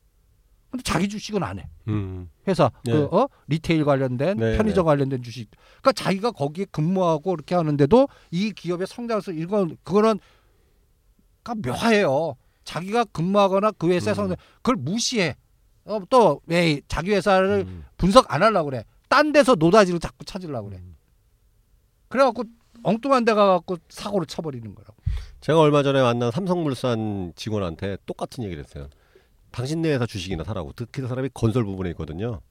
[SPEAKER 3] 근데 자기 주식은 안 해.
[SPEAKER 4] 음.
[SPEAKER 3] 회사,
[SPEAKER 4] 네.
[SPEAKER 3] 그, 어? 리테일 관련된,
[SPEAKER 4] 네,
[SPEAKER 3] 편의점 관련된 주식. 그러니까 자기가 거기에 근무하고 이렇게 하는데도 이 기업의 성장에서 이건, 그거는, 그러니까 묘해요. 자기가 근무하거나 그 회사에
[SPEAKER 4] 음.
[SPEAKER 3] 성장, 그걸 무시해. 어, 또, 왜 자기 회사를
[SPEAKER 4] 음.
[SPEAKER 3] 분석 안 하려고 그래. 딴 데서 노다지를 자꾸 찾으려고 그래.
[SPEAKER 4] 음.
[SPEAKER 3] 그래갖고 엉뚱한 데 가갖고 사고를 쳐버리는 거라고.
[SPEAKER 4] 제가 얼마 전에 만난 삼성물산 직원한테 똑같은 얘기를 했어요. 당신네 회사 주식이나 사라고. 특히 그 사람이 건설 부분에 있거든요.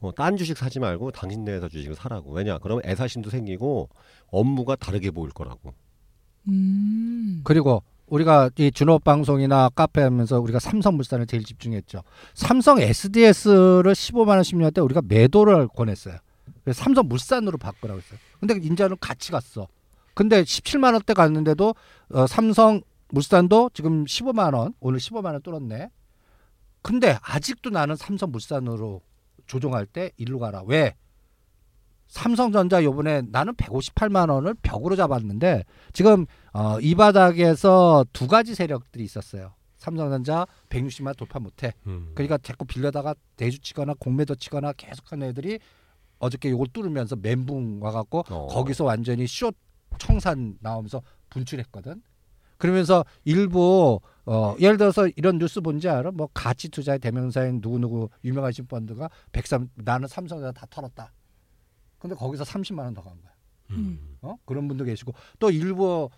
[SPEAKER 4] 어, 딴 주식 사지 말고 당신네 회사 주식을 사라고. 왜냐? 그러면 애사심도 생기고 업무가 다르게 보일 거라고.
[SPEAKER 2] 음.
[SPEAKER 3] 그리고 우리가 이 준업 방송이나 카페 하면서 우리가 삼성물산을 제일 집중했죠. 삼성 SDS를 15만 원 10년 때 우리가 매도를 권했어요. 그래서 삼성물산으로 바꾸라고 했어요. 근데 인자는 같이 갔어. 근데 17만 원대 갔는데도 어, 삼성 물산도 지금 15만 원, 오늘 15만 원 뚫었네. 근데 아직도 나는 삼성물산으로 조종할 때 일로 가라. 왜? 삼성전자 요번에 나는 158만 원을 벽으로 잡았는데 지금 어, 이 바닥에서 두 가지 세력들이 있었어요. 삼성전자 160만 돌파 못해. 그러니까 자꾸 빌려다가 대주 치거나 공매도 치거나 계속하는 애들이 어저께 요걸 뚫으면서 멘붕 와갖고
[SPEAKER 4] 어.
[SPEAKER 3] 거기서 완전히 숏 청산 나오면서 분출했거든. 그러면서 일부 어 예를 들어서 이런 뉴스 본지 알아? 뭐 가치 투자의 대명사인 누구 누구 유명하신 펀드가 103 나는 삼성전자 다 털었다. 근데 거기서 30만 원 더 간 거야.
[SPEAKER 2] 음.
[SPEAKER 3] 어? 그런 분도 계시고 또 일부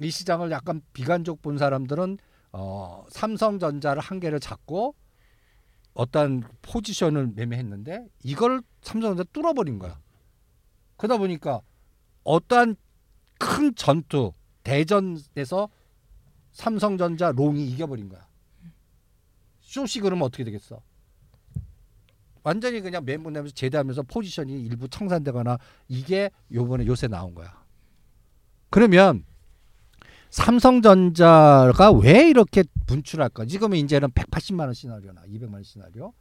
[SPEAKER 3] 이 시장을 약간 비관적 본 사람들은 어, 삼성전자를 한 개를 잡고 어떤 포지션을 매매했는데 이걸 삼성전자 뚫어버린 거야. 그러다 보니까 어떠한 큰 전투 대전에서 삼성전자 롱이 이겨버린 거야. 쇼시 그러면 어떻게 되겠어? 완전히 그냥 멘붕 내면서 제대하면서 포지션이 일부 청산되거나 이게 요번에 요새 나온 거야. 그러면 삼성전자가 왜 이렇게 분출할까? 지금은 이제는 180만 원 시나리오나 200만 원 시나리오.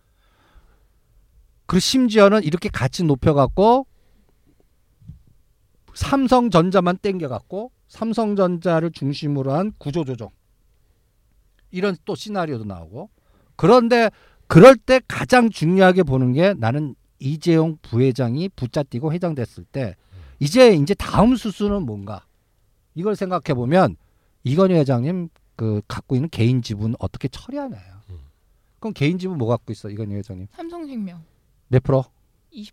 [SPEAKER 3] 그리고 심지어는 이렇게 같이 높여갖고 삼성전자만 땡겨갖고 삼성전자를 중심으로 한 구조조정 이런 또 시나리오도 나오고 그런데 그럴 때 가장 중요하게 보는 게 나는 이재용 부회장이 붙잡뛰고 회장됐을 때 이제 이제 다음 수순은 뭔가 이걸 생각해 보면 이건희 회장님 그 갖고 있는 개인 지분 어떻게 처리하나요?
[SPEAKER 4] 음.
[SPEAKER 3] 그럼 개인 지분 뭐 갖고 있어 이건희 회장님
[SPEAKER 2] 삼성생명
[SPEAKER 3] 몇 프로?
[SPEAKER 2] 20%.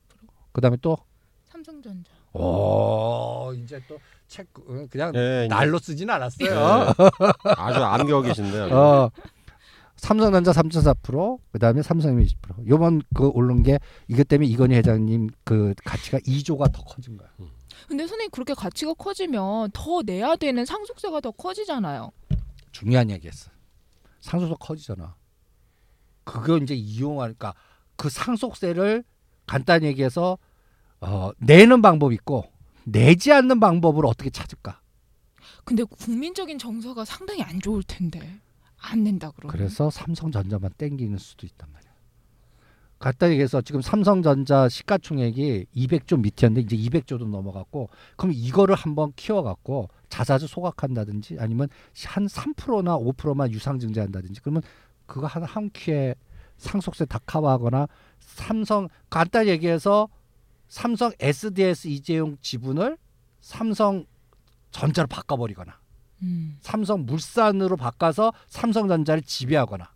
[SPEAKER 3] 그다음에 또
[SPEAKER 2] 삼성전자.
[SPEAKER 3] 오, 이제 또 책 그냥
[SPEAKER 4] 예,
[SPEAKER 3] 날로 쓰진 않았어요.
[SPEAKER 4] 예. 아주 암겨 계신데요.
[SPEAKER 3] 어, 삼성전자 3.4%, 그다음에 삼성이 20%. 요번 그 오른 게 이것 때문에 이건희 회장님 그 가치가 2조가 더 커진 거야.
[SPEAKER 2] 근데 선생님 그렇게 가치가 커지면 더 내야 되는 상속세가 더 커지잖아요.
[SPEAKER 3] 중요한 얘기했어. 상속세 커지잖아. 그거 이제 이용하니까 그 상속세를 간단히 얘기해서 어, 내는 방법 있고 내지 않는 방법을 어떻게 찾을까?
[SPEAKER 2] 근데 국민적인 정서가 상당히 안 좋을 텐데 안 낸다 그러면.
[SPEAKER 3] 그래서 삼성전자만 땡기는 수도 있단 말이야. 간단히 얘기해서 지금 삼성전자 시가총액이 200조 밑이었는데 이제 200조도 넘어갔고 그럼 이거를 한번 키워갖고 자사주 소각한다든지 아니면 한 3%나 5%만 유상증자한다든지 그러면 그거 한한 큐에 상속세 다 커버하거나 삼성 간단히 얘기해서 삼성 SDS 이재용 지분을 삼성 전자로 바꿔버리거나
[SPEAKER 2] 음.
[SPEAKER 3] 삼성 물산으로 바꿔서 삼성전자를 지배하거나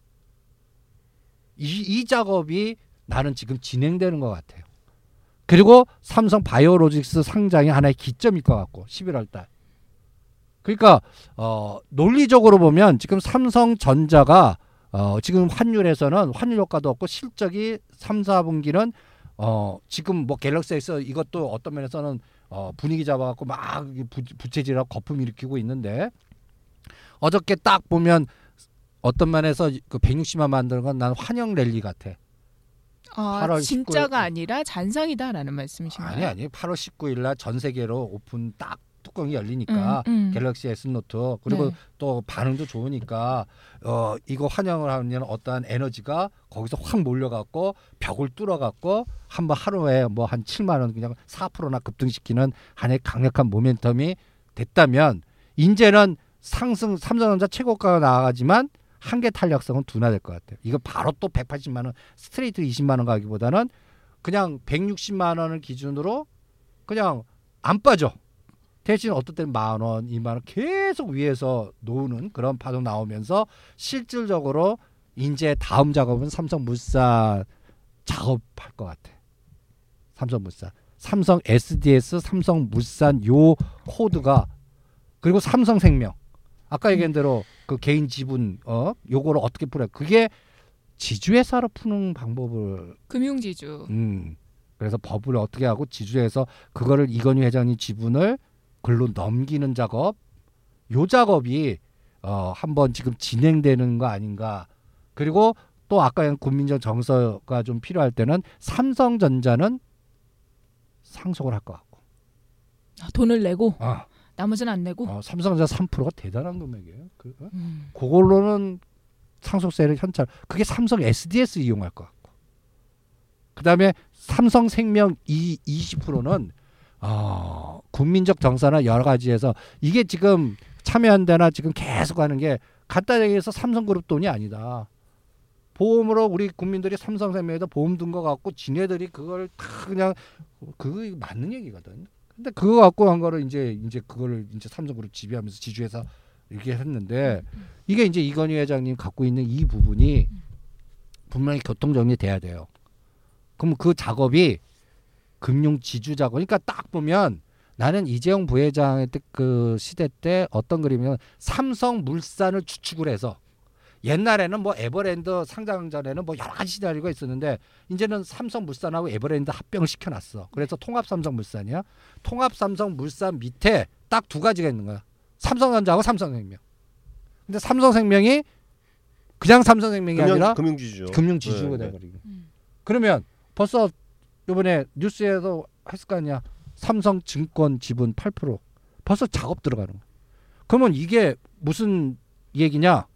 [SPEAKER 3] 이, 이 작업이 나는 지금 진행되는 것 같아요. 그리고 삼성 바이오로직스 상장이 하나의 기점일 것 같고 11월 달. 그러니까 어 논리적으로 보면 지금 삼성전자가 어 지금 환율에서는 환율 효과도 없고 실적이 3, 4분기는 어 지금 뭐 갤럭시에서 이것도 어떤 면에서는 어 분위기 잡아갖고 막 부, 부채질하고 거품 일으키고 있는데 어저께 딱 보면 어떤 면에서 그 160만 만드는 건 난 환영 랠리 같아.
[SPEAKER 2] 아,
[SPEAKER 3] 8월
[SPEAKER 2] 진짜가
[SPEAKER 3] 19일.
[SPEAKER 2] 아니라 잔상이다라는 말씀이신가요?
[SPEAKER 3] 아니 아니 8월 19일 날 전 세계로 오픈 딱 뚜껑이 열리니까
[SPEAKER 2] 음, 음.
[SPEAKER 3] 갤럭시 S 노트 그리고
[SPEAKER 2] 네.
[SPEAKER 3] 또 반응도 좋으니까 어 이거 환영을 하는 어떠한 에너지가 거기서 확 몰려갖고 벽을 뚫어갖고 한 번 하루에 뭐 한 7만 원 그냥 4%나 급등시키는 하나의 강력한 모멘텀이 됐다면 이제는 상승 삼성전자 최고가가 나가지만 한계 탄력성은 둔화될 것 같아요. 이거 바로 또 180만 원 스트레이트 20만 원 가기보다는 그냥 160만 원을 기준으로 그냥 안 빠져. 대신 어떨 때는 만 원, 이만 원 계속 위에서 노는 그런 파동 나오면서 실질적으로 이제 다음 작업은 삼성물산 작업할 것 같아. 삼성물산, 삼성 SDS, 삼성물산 요 코드가 그리고 삼성생명 아까 얘기한 대로 그 개인 지분 어 요거를 어떻게 풀어? 그게 지주회사로 푸는 방법을
[SPEAKER 2] 금융지주.
[SPEAKER 3] 음. 그래서 법을 어떻게 하고 지주해서 그거를 이건희 회장님 지분을 글로 넘기는 작업 요 작업이 어 한번 지금 진행되는 거 아닌가. 그리고 또 아까 국민적 정서가 좀 필요할 때는 삼성전자는 상속을 할 것 같고.
[SPEAKER 2] 아, 돈을 내고
[SPEAKER 3] 아,
[SPEAKER 2] 나머지는 안 내고.
[SPEAKER 3] 어, 삼성전자 3%가 대단한 금액이에요. 그, 어?
[SPEAKER 2] 음.
[SPEAKER 3] 그걸로는 상속세를 현찰 그게 삼성 SDS 이용할 것 같고 그다음에 삼성생명 이 20%는 어, 국민적 정서나 여러 가지에서 이게 지금 참여한 데나 지금 계속 하는 게 간단히 얘기해서 삼성그룹 돈이 아니다. 보험으로 우리 국민들이 삼성생명에다 보험 든 거 갖고 지네들이 그걸 다 그냥 그거 맞는 얘기거든. 근데 그거 갖고 한 거를 이제 이제 그거를 이제 삼성그룹 지배하면서 지주해서 이렇게 했는데 이게 이제 이건희 회장님 갖고 있는 이 부분이 분명히 교통 정리돼야 돼요. 그럼 그 작업이 금융 지주 작업. 그러니까 딱 보면 나는 이재용 부회장의 때그 시대 때 어떤 그림이면 삼성물산을 주축을 해서 옛날에는 뭐 에버랜드 상장 전에는 뭐 여러 가지 시나리오가 있었는데 이제는 삼성물산하고 에버랜드 합병을 시켜놨어. 그래서 통합 삼성물산이야. 통합 삼성물산 밑에 딱 두 가지가 있는 거야. 삼성전자하고 삼성생명. 근데 삼성생명이 그냥 삼성생명이 아니라
[SPEAKER 4] 금융, 금융지주죠.
[SPEAKER 3] 금융 지주가
[SPEAKER 4] 네, 네.
[SPEAKER 3] 돼버리고.
[SPEAKER 2] 음.
[SPEAKER 3] 그러면 벌써 이번에 뉴스에서 했을 거 아니야. 삼성증권 지분 8% 벌써 작업 들어가는 거야. 그러면 이게 무슨 얘기냐?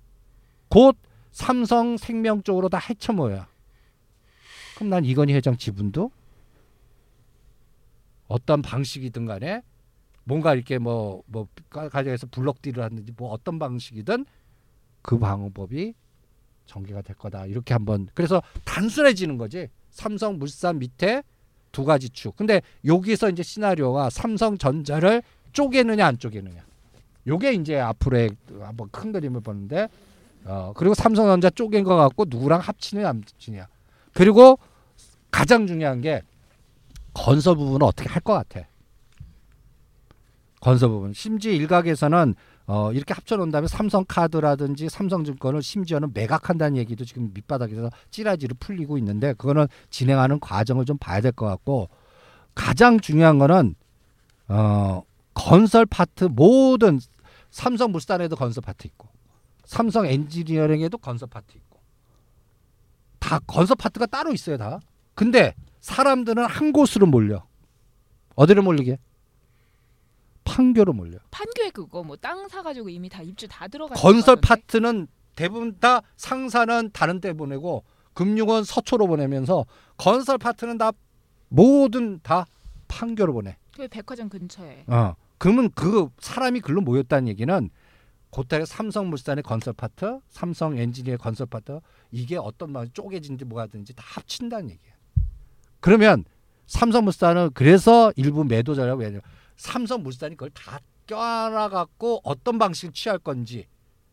[SPEAKER 3] 곧 삼성 생명 쪽으로 다 헤쳐모여야. 그럼 난 이건희 회장 지분도 어떤 방식이든 간에 뭔가 이렇게 뭐뭐 가정에서 블록딜을 하든지 뭐 어떤 방식이든 그 방법이 전개가 될 거다. 이렇게 한번 그래서 단순해지는 거지. 삼성물산 밑에 두 가지 축. 근데 여기서 이제 시나리오가 삼성전자를 쪼개느냐 안 쪼개느냐. 요게 이제 앞으로의 한번 큰 그림을 보는데 어 그리고 삼성전자 쪼갠 거 갖고 누구랑 합치느냐 안 합치느냐. 그리고 가장 중요한 게 건설 부분은 어떻게 할 것 같아. 건설 부분. 심지어 일각에서는 어, 이렇게 합쳐놓은 다음에 삼성카드라든지 삼성증권을 심지어는 매각한다는 얘기도 지금 밑바닥에서 찌라지로 풀리고 있는데 그거는 진행하는 과정을 좀 봐야 될 것 같고 가장 중요한 거는 어, 건설 파트 모든 삼성 물산에도 건설 파트 있고 삼성 엔지니어링에도 건설 파트 있고 다 건설 파트가 따로 있어요 다. 근데 사람들은 한 곳으로 몰려. 어디로 몰리게? 판교로 몰려.
[SPEAKER 2] 판교에 그거 뭐 땅 사가지고 이미 다 입주 다 들어가.
[SPEAKER 3] 건설 파트는 대부분 다 상사는 다른 데 보내고 금융은 서초로 보내면서 건설 파트는 다 모든 다 판교로 보내.
[SPEAKER 2] 그 백화점 근처에.
[SPEAKER 3] 어. 그러면 그 사람이 글로 모였다는 얘기는 고탈의 삼성물산의 건설 파트, 삼성 엔지니어의 건설 파트 이게 어떤 말 쪼개진지 뭐가든지 다 합친다는 얘기야. 그러면 삼성물산은 그래서 일부 매도 자라고 왜냐 삼성 물산이 그걸 다 껴안아 갖고 어떤 방식을 취할 건지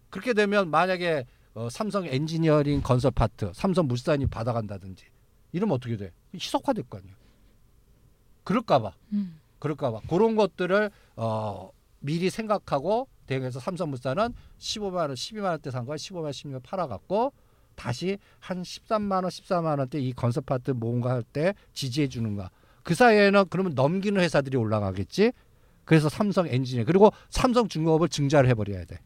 [SPEAKER 3] 그렇게 되면 만약에 어, 삼성 엔지니어링 건설 파트, 삼성 물산이 받아간다든지 이러면 어떻게 돼? 희석화될 거 아니야. 그럴까봐.
[SPEAKER 2] 음.
[SPEAKER 3] 그럴까봐 그런 것들을 어, 미리 생각하고 대응해서 삼성물산은 15만 원, 12만 원대 산 걸 15만 원, 16만 원 팔아갖고 다시 한 13만 원, 14만 원대 이 건설 파트 뭔가 할 때 지지해 주는 거야. 그 사이에는 그러면 넘기는 회사들이 올라가겠지. 그래서 삼성 엔지니어 그리고 삼성 중공업을 증자를 해버려야 돼.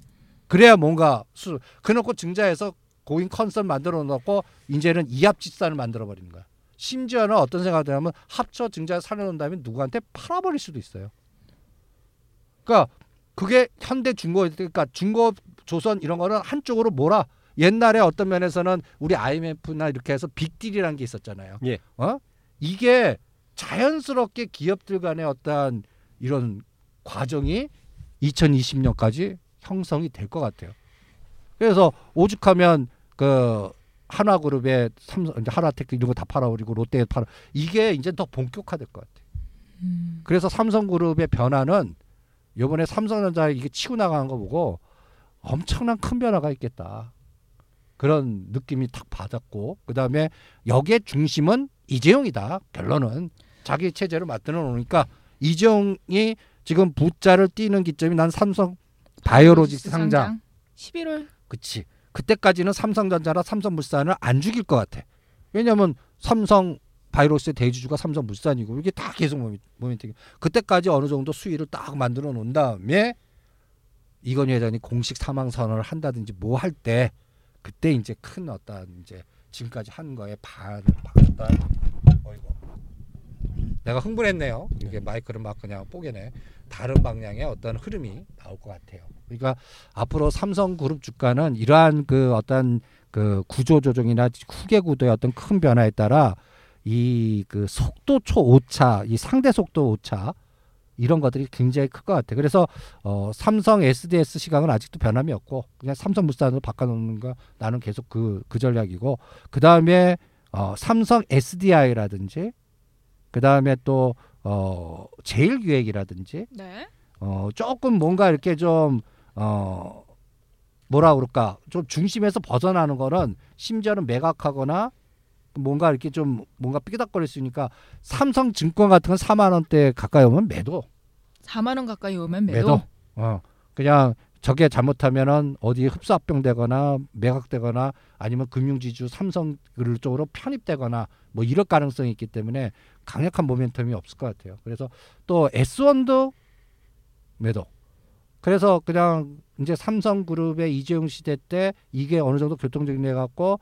[SPEAKER 3] 그래야 뭔가 수 그놓고 증자해서 고인 컨설 만들어 놓고 이제는 이합집산을 만들어 버리는 거야. 심지어는 어떤 생각이 드냐면 합쳐 증자 살려놓은 다음에 누구한테 팔아버릴 수도 있어요. 그러니까 그게 현대 중고 그러니까 중고 조선 이런 거는 한쪽으로 몰아. 옛날에 어떤 면에서는 우리 IMF나 이렇게 해서 빅딜이라는 게 있었잖아요.
[SPEAKER 4] 예.
[SPEAKER 3] 어? 이게 자연스럽게 기업들 간의 어떤 이런 과정이 2020년까지 형성이 될 것 같아요. 그래서 오죽하면 그 하나그룹의 삼성, 하나테크 이런 거 다 팔아버리고 롯데 팔아 이게 이제 더 본격화될 것 같아요.
[SPEAKER 2] 음.
[SPEAKER 3] 그래서 삼성그룹의 변화는 이번에 삼성전자 이게 치고 나가는 거 보고 엄청난 큰 변화가 있겠다. 그런 느낌이 탁 받았고 그 다음에 역의 중심은 이재용이다. 결론은 자기 체제를 만들어 놓으니까 이재용이 지금 부자를 띄는 기점이 난 삼성 바이오로직스 상장.
[SPEAKER 2] 11월
[SPEAKER 3] 그치. 그때까지는 삼성전자나 삼성물산을 안 죽일 것 같아. 왜냐면 삼성 바이오로스의 대주주가 삼성물산이고 이게 다 계속 모멘- 모멘팅이. 그때까지 어느 정도 수위를 딱 만들어 놓은 다음에 이건희 회장이 공식 사망 선언을 한다든지 뭐 할 때 그때 이제 큰 어떤 이제 지금까지 한 거에 반을 바꿨다. 어이구. 내가 흥분했네요. 이게 마이크를 막 그냥 뽀개네. 다른 방향의 어떤 흐름이 나올 것 같아요. 그러니까 앞으로 삼성그룹 주가는 이러한 그 어떤 그 구조 조정이나 후계 구도의 어떤 큰 변화에 따라 이 그 속도 초 오차, 이 상대 속도 오차 이런 것들이 굉장히 클 것 같아요. 그래서 어 삼성 SDS 시각은 아직도 변함이 없고 그냥 삼성물산으로 바꿔놓는 거 나는 계속 그그 전략이고 그 다음에 어 삼성 SDI라든지 그 다음에 또 어 제일 기획이라든지
[SPEAKER 2] 네.
[SPEAKER 3] 어 조금 뭔가 이렇게 좀 어 뭐라 그럴까 좀 중심에서 벗어나는 거는 심지어는 매각하거나 뭔가 이렇게 좀 뭔가 삐딱거릴 수 있으니까 삼성 증권 같은 건 4만 원대 가까이 오면 매도
[SPEAKER 2] 4만 원 가까이 오면 매도.
[SPEAKER 3] 매도 어 그냥 저게 잘못하면은 어디 흡수 합병되거나 매각되거나 아니면 금융지주 삼성 그 쪽으로 편입되거나 뭐 이럴 가능성이 있기 때문에 강력한 모멘텀이 없을 것 같아요. 그래서 또 S1도 매도. 그래서 그냥 이제 삼성그룹의 이재용 시대 때 이게 어느 정도 교통정리해 갖고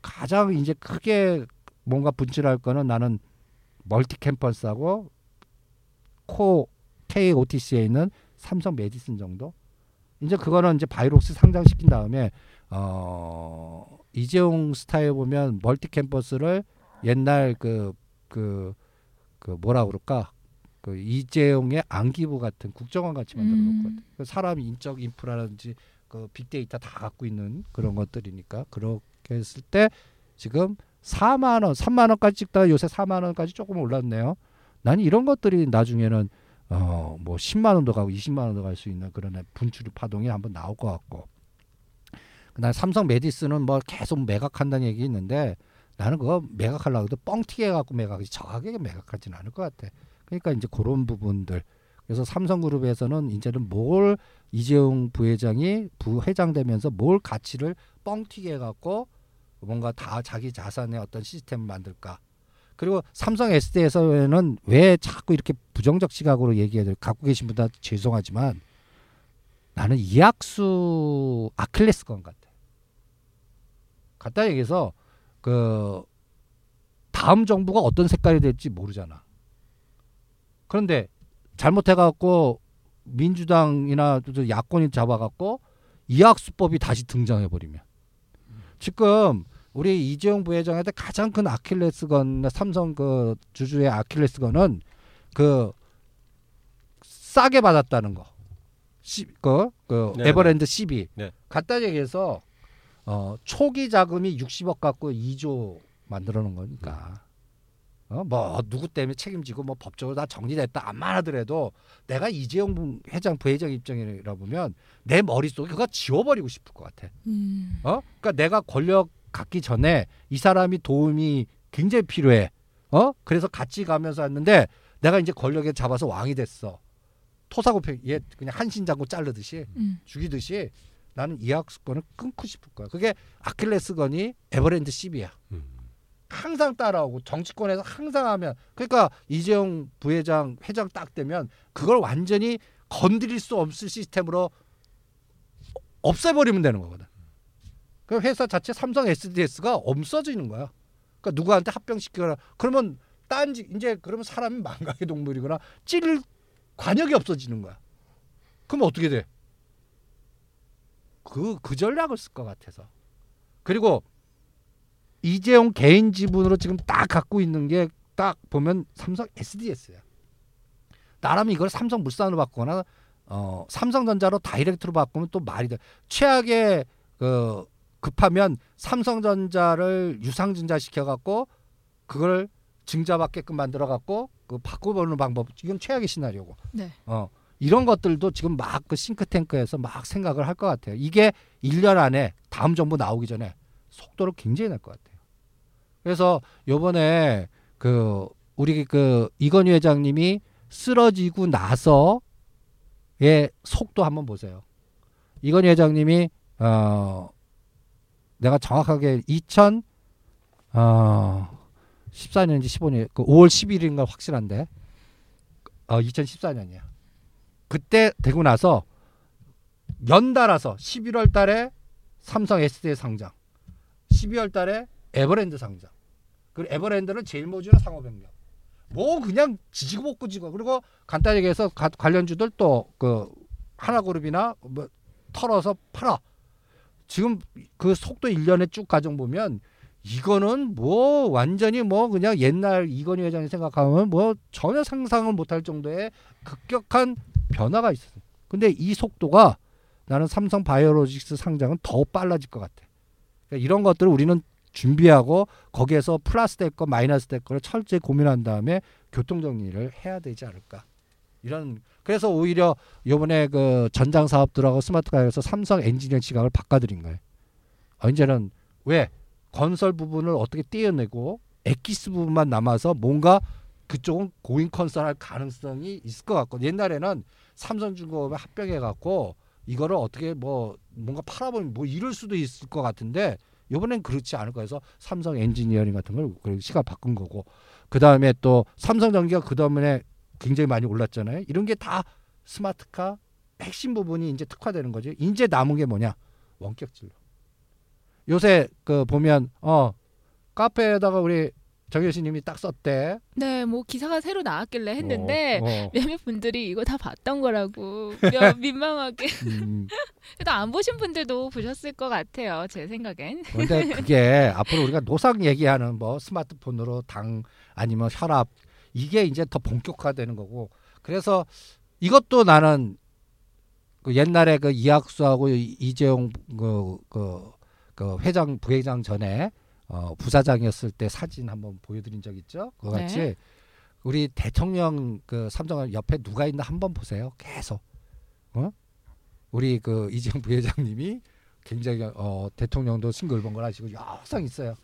[SPEAKER 3] 가장 이제 크게 뭔가 분출할 거는 나는 멀티 캠퍼스하고 코 K-OTC에 있는 삼성 메디슨 정도. 이제 그거는 이제 바이오로직스 상장시킨 다음에 어 이재용 스타일 보면 멀티 캠퍼스를 옛날 그그 그 뭐라 그럴까 그 이재용의 안기부 같은 국정원 같이 만들어 놓을 것
[SPEAKER 2] 음.
[SPEAKER 3] 같아요. 그 사람 인적 인프라든지 그 빅데이터 다 갖고 있는 그런 것들이니까 그렇게 했을 때 지금 4만 원, 3만 원까지 찍다가 요새 4만 원까지 조금 올랐네요. 난 이런 것들이 나중에는 어 뭐 10만 원도 가고 20만 원도 갈 수 있는 그런 분출 파동이 한번 나올 것 같고. 그다음 삼성 메디스는 뭐 계속 매각한다는 얘기 있는데 나는 그거 매각하려고 해도 뻥튀기 해갖고 매각하지 정확하게 매각하지는 않을 것 같아. 그러니까 이제 그런 부분들. 그래서 삼성그룹에서는 이제는 뭘 이재용 부회장이 부회장 되면서 뭘 가치를 뻥튀기 해갖고 뭔가 다 자기 자산의 어떤 시스템을 만들까. 그리고 삼성 SD에서는 왜 자꾸 이렇게 부정적 시각으로 얘기해야 돼? 갖고 계신 분들 죄송하지만 나는 이학수 아킬레스건 같아. 간단히 얘기해서 그 다음 정부가 어떤 색깔이 될지 모르잖아. 그런데 잘못해갖고 민주당이나 또 야권이 잡아갖고 이학수법이 다시 등장해버리면 지금 우리 이재용 부회장한테 가장 큰 아킬레스건 삼성 그 주주의 아킬레스건은 그 싸게 받았다는 거. 시, 그, 그
[SPEAKER 4] 네,
[SPEAKER 3] 에버랜드 12.
[SPEAKER 4] 네.
[SPEAKER 3] 간단히 얘기해서 어, 초기 자금이 60억 갖고 2조 만들어 놓은 거니까. 어, 뭐 누구 때문에 책임지고 뭐 법적으로 다 정리됐다 안만 하더라도 내가 이재용 부- 회장 부회장 입장이라 보면 내 머릿속에 그거 지워버리고 싶을 것 같아.
[SPEAKER 2] 음.
[SPEAKER 3] 어? 그러니까 내가 권력 갖기 전에 이 사람이 도움이 굉장히 필요해. 어? 그래서 같이 가면서 했는데 내가 이제 권력에 잡아서 왕이 됐어. 토사구팽 얘 그냥 한신장구 자르듯이
[SPEAKER 2] 음.
[SPEAKER 3] 죽이듯이 나는 이 학습권을 끊고 싶을 거야. 그게 아킬레스건이 에버랜드 10이야.
[SPEAKER 4] 음.
[SPEAKER 3] 항상 따라오고 정치권에서 항상 하면 그러니까 이재용 부회장 회장 딱 되면 그걸 완전히 건드릴 수 없을 시스템으로 없애버리면 되는 거거든. 그 회사 자체 삼성 SDS가 없어지는 거야. 그러니까 누구한테 합병시키거나 그러면 딴지 이제 그러면 사람이 망각의 동물이거나 찔 관역이 없어지는 거야. 그럼 어떻게 돼? 그, 그 전략을 쓸 것 같아서. 그리고 이재용 개인 지분으로 지금 딱 갖고 있는 게 딱 보면 삼성 SDS야. 나라면 이걸 삼성 물산으로 바꾸거나 어, 삼성전자로 다이렉트로 바꾸면 또 말이 돼. 최악의 그 급하면 삼성전자를 유상증자 시켜갖고 그걸 증자 받게끔 만들어갖고 그 바꿔보는 방법 이건 최악의 시나리오고.
[SPEAKER 2] 네.
[SPEAKER 3] 어 이런 것들도 지금 막 그 싱크탱크에서 막 생각을 할 것 같아요. 이게 1년 안에 다음 정부 나오기 전에 속도를 굉장히 낼것 같아요. 그래서 요번에 그 우리 그 이건희 회장님이 쓰러지고 나서의 속도 한번 보세요. 이건희 회장님이 어 내가 정확하게 2000 어, 14년인지 15년 그 5월 10일인가 확실한데 어 2014년이야. 그때 되고 나서 연달아서 11월 달에 삼성 SD 상장, 12월 달에 에버랜드 상장. 그리고 에버랜드는 제일 모주는 상호 변경. 뭐 그냥 지지고 볶고 지고 그리고 간단히 얘기해서 가- 관련주들 또 그 하나그룹이나 뭐 털어서 팔아. 지금 그 속도 1년에 쭉 가정 보면 이거는 뭐 완전히 뭐 그냥 옛날 이건희 회장이 생각하면 뭐 전혀 상상을 못할 정도의 급격한 변화가 있어요. 근데 이 속도가 나는 삼성 바이오로직스 상장은 더 빨라질 것 같아. 그러니까 이런 것들을 우리는 준비하고 거기에서 플러스 될 거 마이너스 될 거를 철저히 고민한 다음에 교통 정리를 해야 되지 않을까. 이런 그래서 오히려 요번에 그 전장 사업들하고 스마트카에서 삼성 엔지니어 지각을 바꿔드린 거예요. 어, 이제는 왜 건설 부분을 어떻게 떼어내고 엑기스 부분만 남아서 뭔가 그쪽은 고인 컨설 할 가능성이 있을 것 같고 옛날에는 삼성중공업에 합병해 갖고 이거를 어떻게 뭐 뭔가 팔아보면 뭐 이럴 수도 있을 것 같은데 이번엔 그렇지 않을 거여서 삼성 엔지니어링 같은 걸 시가 바꾼 거고 그 다음에 또 삼성전기가 그 다음에 굉장히 많이 올랐잖아요. 이런 게 다 스마트카 핵심 부분이 이제 특화되는 거지. 이제 남은 게 뭐냐? 원격 진료. 요새 그 보면 어 카페에다가 우리 정효신님이 딱 썼대.
[SPEAKER 2] 네, 뭐 기사가 새로 나왔길래 했는데
[SPEAKER 3] 어, 어.
[SPEAKER 2] 몇몇 분들이 이거 다 봤던 거라고 몇 민망하게
[SPEAKER 3] 음,
[SPEAKER 2] 그래도 안 보신 분들도 보셨을 것 같아요 제 생각엔
[SPEAKER 3] 근데 그게 앞으로 우리가 노상 얘기하는 뭐 스마트폰으로 당 아니면 혈압 이게 이제 더 본격화되는 거고 그래서 이것도 나는 그 옛날에 그 이학수하고 이- 이재용 그, 그, 그 회장 부회장 전에 어, 부사장이었을 때 사진 한번 보여드린 적 있죠. 그거 같이
[SPEAKER 2] 네.
[SPEAKER 3] 우리 대통령 그 삼성 옆에 누가 있나 한번 보세요. 계속 어 우리 그 이재용 부회장님이 굉장히 어 대통령도 싱글벙글 하시고 항상 있어요.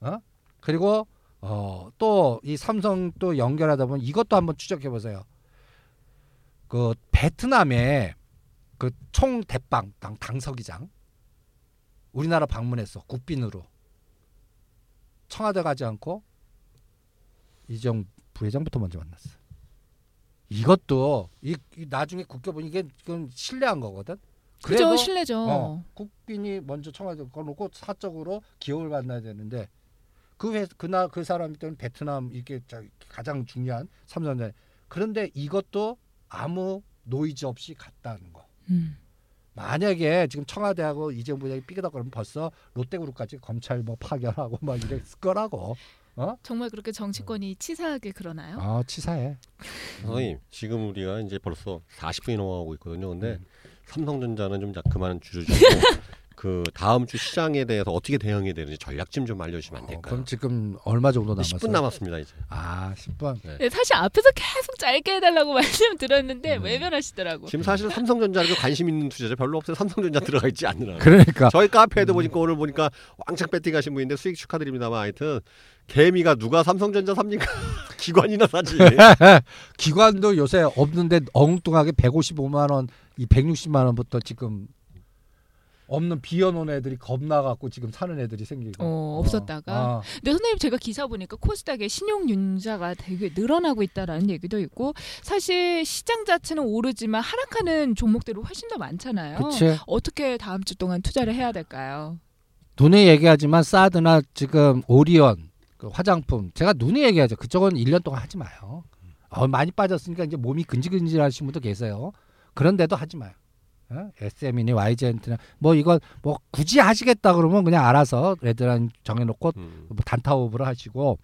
[SPEAKER 3] 어? 그리고 어 또 이 삼성 또 연결하다 보면 이것도 한번 추적해 보세요. 그 베트남에 그 총 대빵 당 당서기장 우리나라 방문했어 국빈으로 청와대 가지 않고 이정 부회장부터 먼저 만났어. 이것도 이, 이 나중에 국회 보니 이게 지금 신뢰한 거거든.
[SPEAKER 2] 그죠 실례죠
[SPEAKER 3] 어, 국빈이 먼저 청와대 걸어놓고 사적으로 기업을 만나야 되는데 그 회, 그날 그 사람이 때는 베트남 이게 자- 가장 중요한 삼성전 그런데 이것도 아무 노이즈 없이 갔다는 거.
[SPEAKER 2] 음.
[SPEAKER 3] 만약에 지금 청와대하고 이재용 부장이 삐그덕 그러면 벌써 롯데그룹까지 검찰 뭐 파견하고 막 이랬을 거라고. 어?
[SPEAKER 2] 정말 그렇게 정치권이 치사하게 그러나요?
[SPEAKER 3] 아 치사해.
[SPEAKER 4] 선생님 지금 우리가 이제 벌써 40분이 넘어가고 있거든요. 근데
[SPEAKER 3] 음.
[SPEAKER 4] 삼성전자는 좀 자- 그만 줄여주고 그 다음 주 시장에 대해서 어떻게 대응해야 되는지 전략 좀 좀 알려주시면 안
[SPEAKER 3] 어,
[SPEAKER 4] 될까요?
[SPEAKER 3] 그럼 지금 얼마 정도 남았어요?
[SPEAKER 4] 10분 남았습니다 이제.
[SPEAKER 3] 아 10분.
[SPEAKER 2] 네, 사실 앞에서 계속 짧게 해달라고 말씀 드렸는데
[SPEAKER 3] 음.
[SPEAKER 2] 외면하시더라고.
[SPEAKER 4] 지금 사실 삼성전자에 관심 있는 투자자 별로 없어요. 삼성전자 들어가 있지 않느라.
[SPEAKER 3] 그러니까
[SPEAKER 4] 저희 카페에도 보니까 오늘 보니까 왕창 배팅하신 분인데 수익 축하드립니다만 하여튼 개미가 누가 삼성전자 삽니까? 기관이나 사지.
[SPEAKER 3] 기관도 요새 없는데 엉뚱하게 155만 원, 이 160만 원부터 지금 없는 비어놓은 애들이 겁나 갖고 지금 사는 애들이 생기고.
[SPEAKER 2] 어, 없었다가.
[SPEAKER 3] 어.
[SPEAKER 2] 근데 선생님 제가 기사 보니까 코스닥의 신용 융자가 되게 늘어나고 있다라는 얘기도 있고 사실 시장 자체는 오르지만 하락하는 종목들이 훨씬 더 많잖아요.
[SPEAKER 3] 그치.
[SPEAKER 2] 어떻게 다음 주 동안 투자를 해야 될까요?
[SPEAKER 3] 누누이 얘기하지만 사드나 지금 오리온 그 화장품 제가 누누이 얘기하죠. 그쪽은 1년 동안 하지 마요. 어, 많이 빠졌으니까 이제 몸이 근질근질하신 분도 계세요. 그런데도 하지 마요. 어? SM이니 YG엔터나 뭐 이건 뭐 굳이 하시겠다 그러면 그냥 알아서 red line 정해놓고
[SPEAKER 4] 음.
[SPEAKER 3] 뭐 단타업을 하시고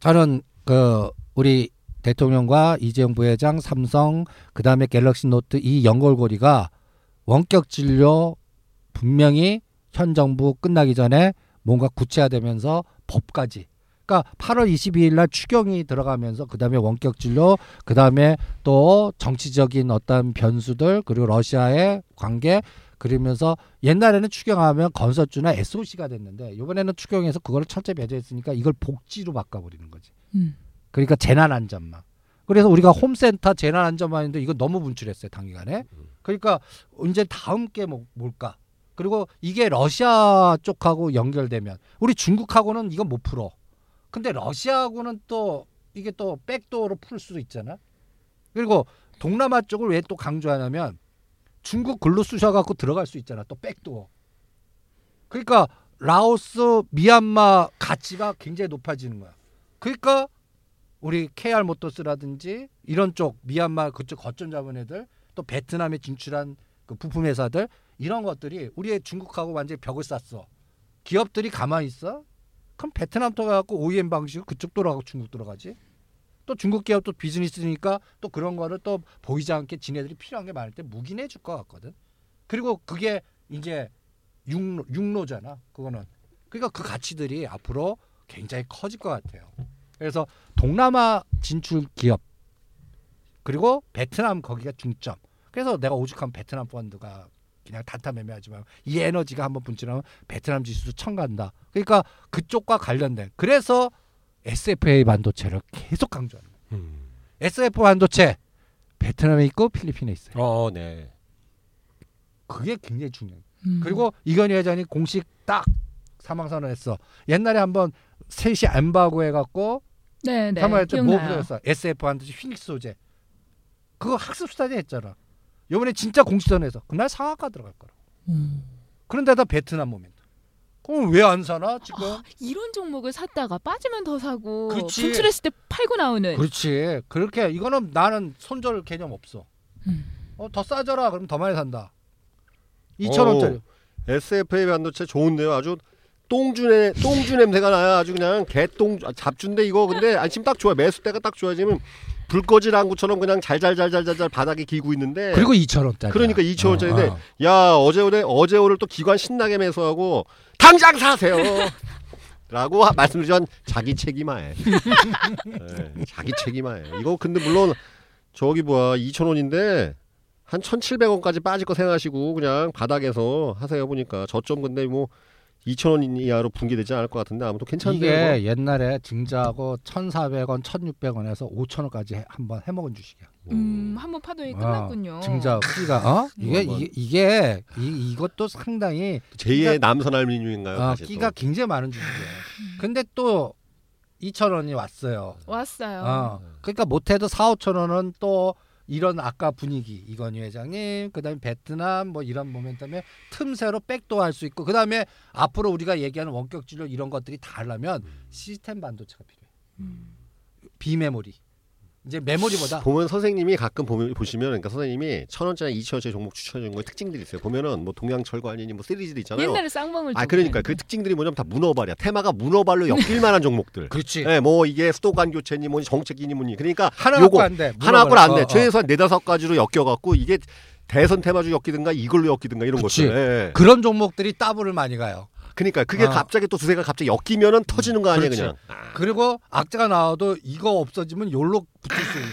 [SPEAKER 3] 저는 그 우리 대통령과 이재용 부회장 삼성 그다음에 갤럭시 노트 이 연결고리가 원격 진료 분명히 현 정부 끝나기 전에 뭔가 구체화되면서 법까지 그러니까 8월 22일 날 추경이 들어가면서 그다음에 원격 진료 그다음에 또 정치적인 어떤 변수들 그리고 러시아의 관계 그러면서 옛날에는 추경하면 건설주나 SOC가 됐는데 이번에는 추경해서 그거를 철저히 배제했으니까 이걸 복지로 바꿔버리는 거지.
[SPEAKER 2] 음.
[SPEAKER 3] 그러니까 재난안전망. 그래서 우리가 홈센터 재난안전망인데 이거 너무 분출했어요 단기간에. 그러니까 이제 다음 게 뭐, 뭘까? 그리고 이게 러시아 쪽하고 연결되면 우리 중국하고는 이건 못 풀어. 근데 러시아하고는 또 이게 또 backdoor로 풀 수도 있잖아. 그리고 동남아 쪽을 왜 또 강조하냐면 중국 글로 쑤셔 갖고 들어갈 수 있잖아. 또 backdoor. 그러니까 라오스, 미얀마 가치가 굉장히 높아지는 거야. 그러니까 우리 KR 모터스라든지 이런 쪽 미얀마 그쪽 거점 잡은 애들 또 베트남에 진출한 그 부품 회사들 이런 것들이 우리의 중국하고 완전히 벽을 쌌어. 기업들이 가만히 있어? 그럼 베트남 들어가고 OEM 방식으로 그쪽 돌아가고 중국 들어가지. 또 중국 기업도 비즈니스니까 또 그런 거를 또 보이지 않게 지네들이 필요한 게 많을 때 묵인해 줄 것 같거든. 그리고 그게 이제 육로, 육로잖아. 그거는. 그러니까 그 가치들이 앞으로 굉장히 커질 것 같아요. 그래서 동남아 진출 기업 그리고 베트남 거기가 중점. 그래서 내가 오죽하면 베트남 펀드가 그냥 단타 매매하지 말고 이 에너지가 한번 분출하면 베트남 지수도 청 간다. 그러니까 그쪽과 관련된. 그래서 SFA 반도체를 계속 거예요.
[SPEAKER 4] 음.
[SPEAKER 3] SF 반도체 베트남에 있고 필리핀에 있어요.
[SPEAKER 4] 어, 네.
[SPEAKER 3] 그게 굉장히 중요해요.
[SPEAKER 2] 음.
[SPEAKER 3] 그리고 이건희 회장이 공식 딱 사망 선언했어. 옛날에 한번 셋이 엠바고 해갖고
[SPEAKER 2] 네, 네.
[SPEAKER 3] 사망했죠. 뭐. 붙였어? SF 반도체 휘닉스 소재. 그거 학습 스타디 했잖아. 이번에 진짜 공시전에서 그날 상하가 들어갈 거라.
[SPEAKER 2] 음.
[SPEAKER 3] 그런데다 베트남 모멘트. 그럼 왜 안 사나 지금?
[SPEAKER 2] 아, 이런 종목을 샀다가 빠지면 더 사고
[SPEAKER 3] 그렇지.
[SPEAKER 2] 분출했을 때 팔고 나오는
[SPEAKER 3] 그렇지. 그렇게 이거는 나는 손절 개념 없어.
[SPEAKER 2] 음.
[SPEAKER 3] 어, 더 싸져라. 그럼 더 많이 산다. 2천 원짜리.
[SPEAKER 4] SFA 반도체 좋은데요. 아주 똥주네 똥주 냄새가 나요. 아주 그냥 개똥 아, 잡주인데 이거 근데 아 지금 딱 좋아. 매수 때가 딱 좋아. 지금 불 꺼질 안구처럼 그냥 잘잘잘잘잘잘 바닥에 기고 있는데
[SPEAKER 3] 그리고 2천 원짜리.
[SPEAKER 4] 그러니까 2천 원짜리인데 야 어제 오늘 어제 오늘 또 기관 신나게 매수하고 당장 사세요. 라고 하- 말씀드리지만 자기 책임하에 네, 자기 책임하에 이거 근데 물론 저기 뭐야 2천 원인데 한 1,700원까지 빠질 거 생각하시고 그냥 바닥에서 하세요 보니까 저점 근데 뭐 2천 원 이하로 붕괴되지 않을 것 같은데 아무튼 괜찮은데
[SPEAKER 3] 이게 옛날에 증자하고 1,400원, 1,600원에서 5,000원까지 한번 해먹은 주식이야.
[SPEAKER 2] 음, 한번 파동이
[SPEAKER 3] 아,
[SPEAKER 2] 끝났군요.
[SPEAKER 3] 증자 끼가 어? 이게. 이게 이게 이, 이것도 상당히
[SPEAKER 4] 제2의 남선 알루미늄인가요?
[SPEAKER 3] 어,
[SPEAKER 4] 또?
[SPEAKER 3] 끼가 굉장히 많은 주식이에요. 근데 또 2,000원이 왔어요.
[SPEAKER 2] 왔어요.
[SPEAKER 3] 어. 그러니까 못해도 4, 5천 원은 또 이런 아까 분위기 이건희 회장님 그다음에 베트남 뭐 이런 모멘텀에 틈새로 백도 할 수 있고 그다음에 앞으로 우리가 얘기하는 원격 진료 이런 것들이 다 하려면 시스템 반도체가 필요해.
[SPEAKER 2] 음.
[SPEAKER 3] 비메모리. 이제 메모리보다
[SPEAKER 4] 보면 선생님이 가끔 보면 보시면 그러니까 선생님이 천 원짜리 이천 원짜리 종목 추천해 주는 거에 특징들이 있어요. 보면은 뭐 동양철관이니 뭐 시리즈들 있잖아요.
[SPEAKER 2] 옛날에 쌍방울 아좀
[SPEAKER 4] 그러니까 그. 특징들이 뭐냐면 다 문어발이야. 테마가 문어발로 엮일 만한 종목들.
[SPEAKER 3] 그렇지.
[SPEAKER 4] 예, 뭐 이게 수도관 교체니 뭐니 정책이니 뭐니 그러니까
[SPEAKER 3] 하나
[SPEAKER 4] 요거
[SPEAKER 3] 갖고 안 돼.
[SPEAKER 4] 하나 갖고는 안 돼.
[SPEAKER 3] 어, 어.
[SPEAKER 4] 최소한 네다섯 가지로 엮여 갖고 이게 대선 테마주 엮이든가 이걸로 엮이든가 이런
[SPEAKER 3] 그치.
[SPEAKER 4] 것들. 예.
[SPEAKER 3] 그런 종목들이 더블을 많이 가요.
[SPEAKER 4] 그러니까 그게
[SPEAKER 3] 어.
[SPEAKER 4] 갑자기 또 두세가 갑자기 엮이면은 터지는 거 아니야
[SPEAKER 3] 그렇지.
[SPEAKER 4] 그냥.
[SPEAKER 3] 그리고 악재가 나와도 이거 없어지면 요로 붙을 수 있고.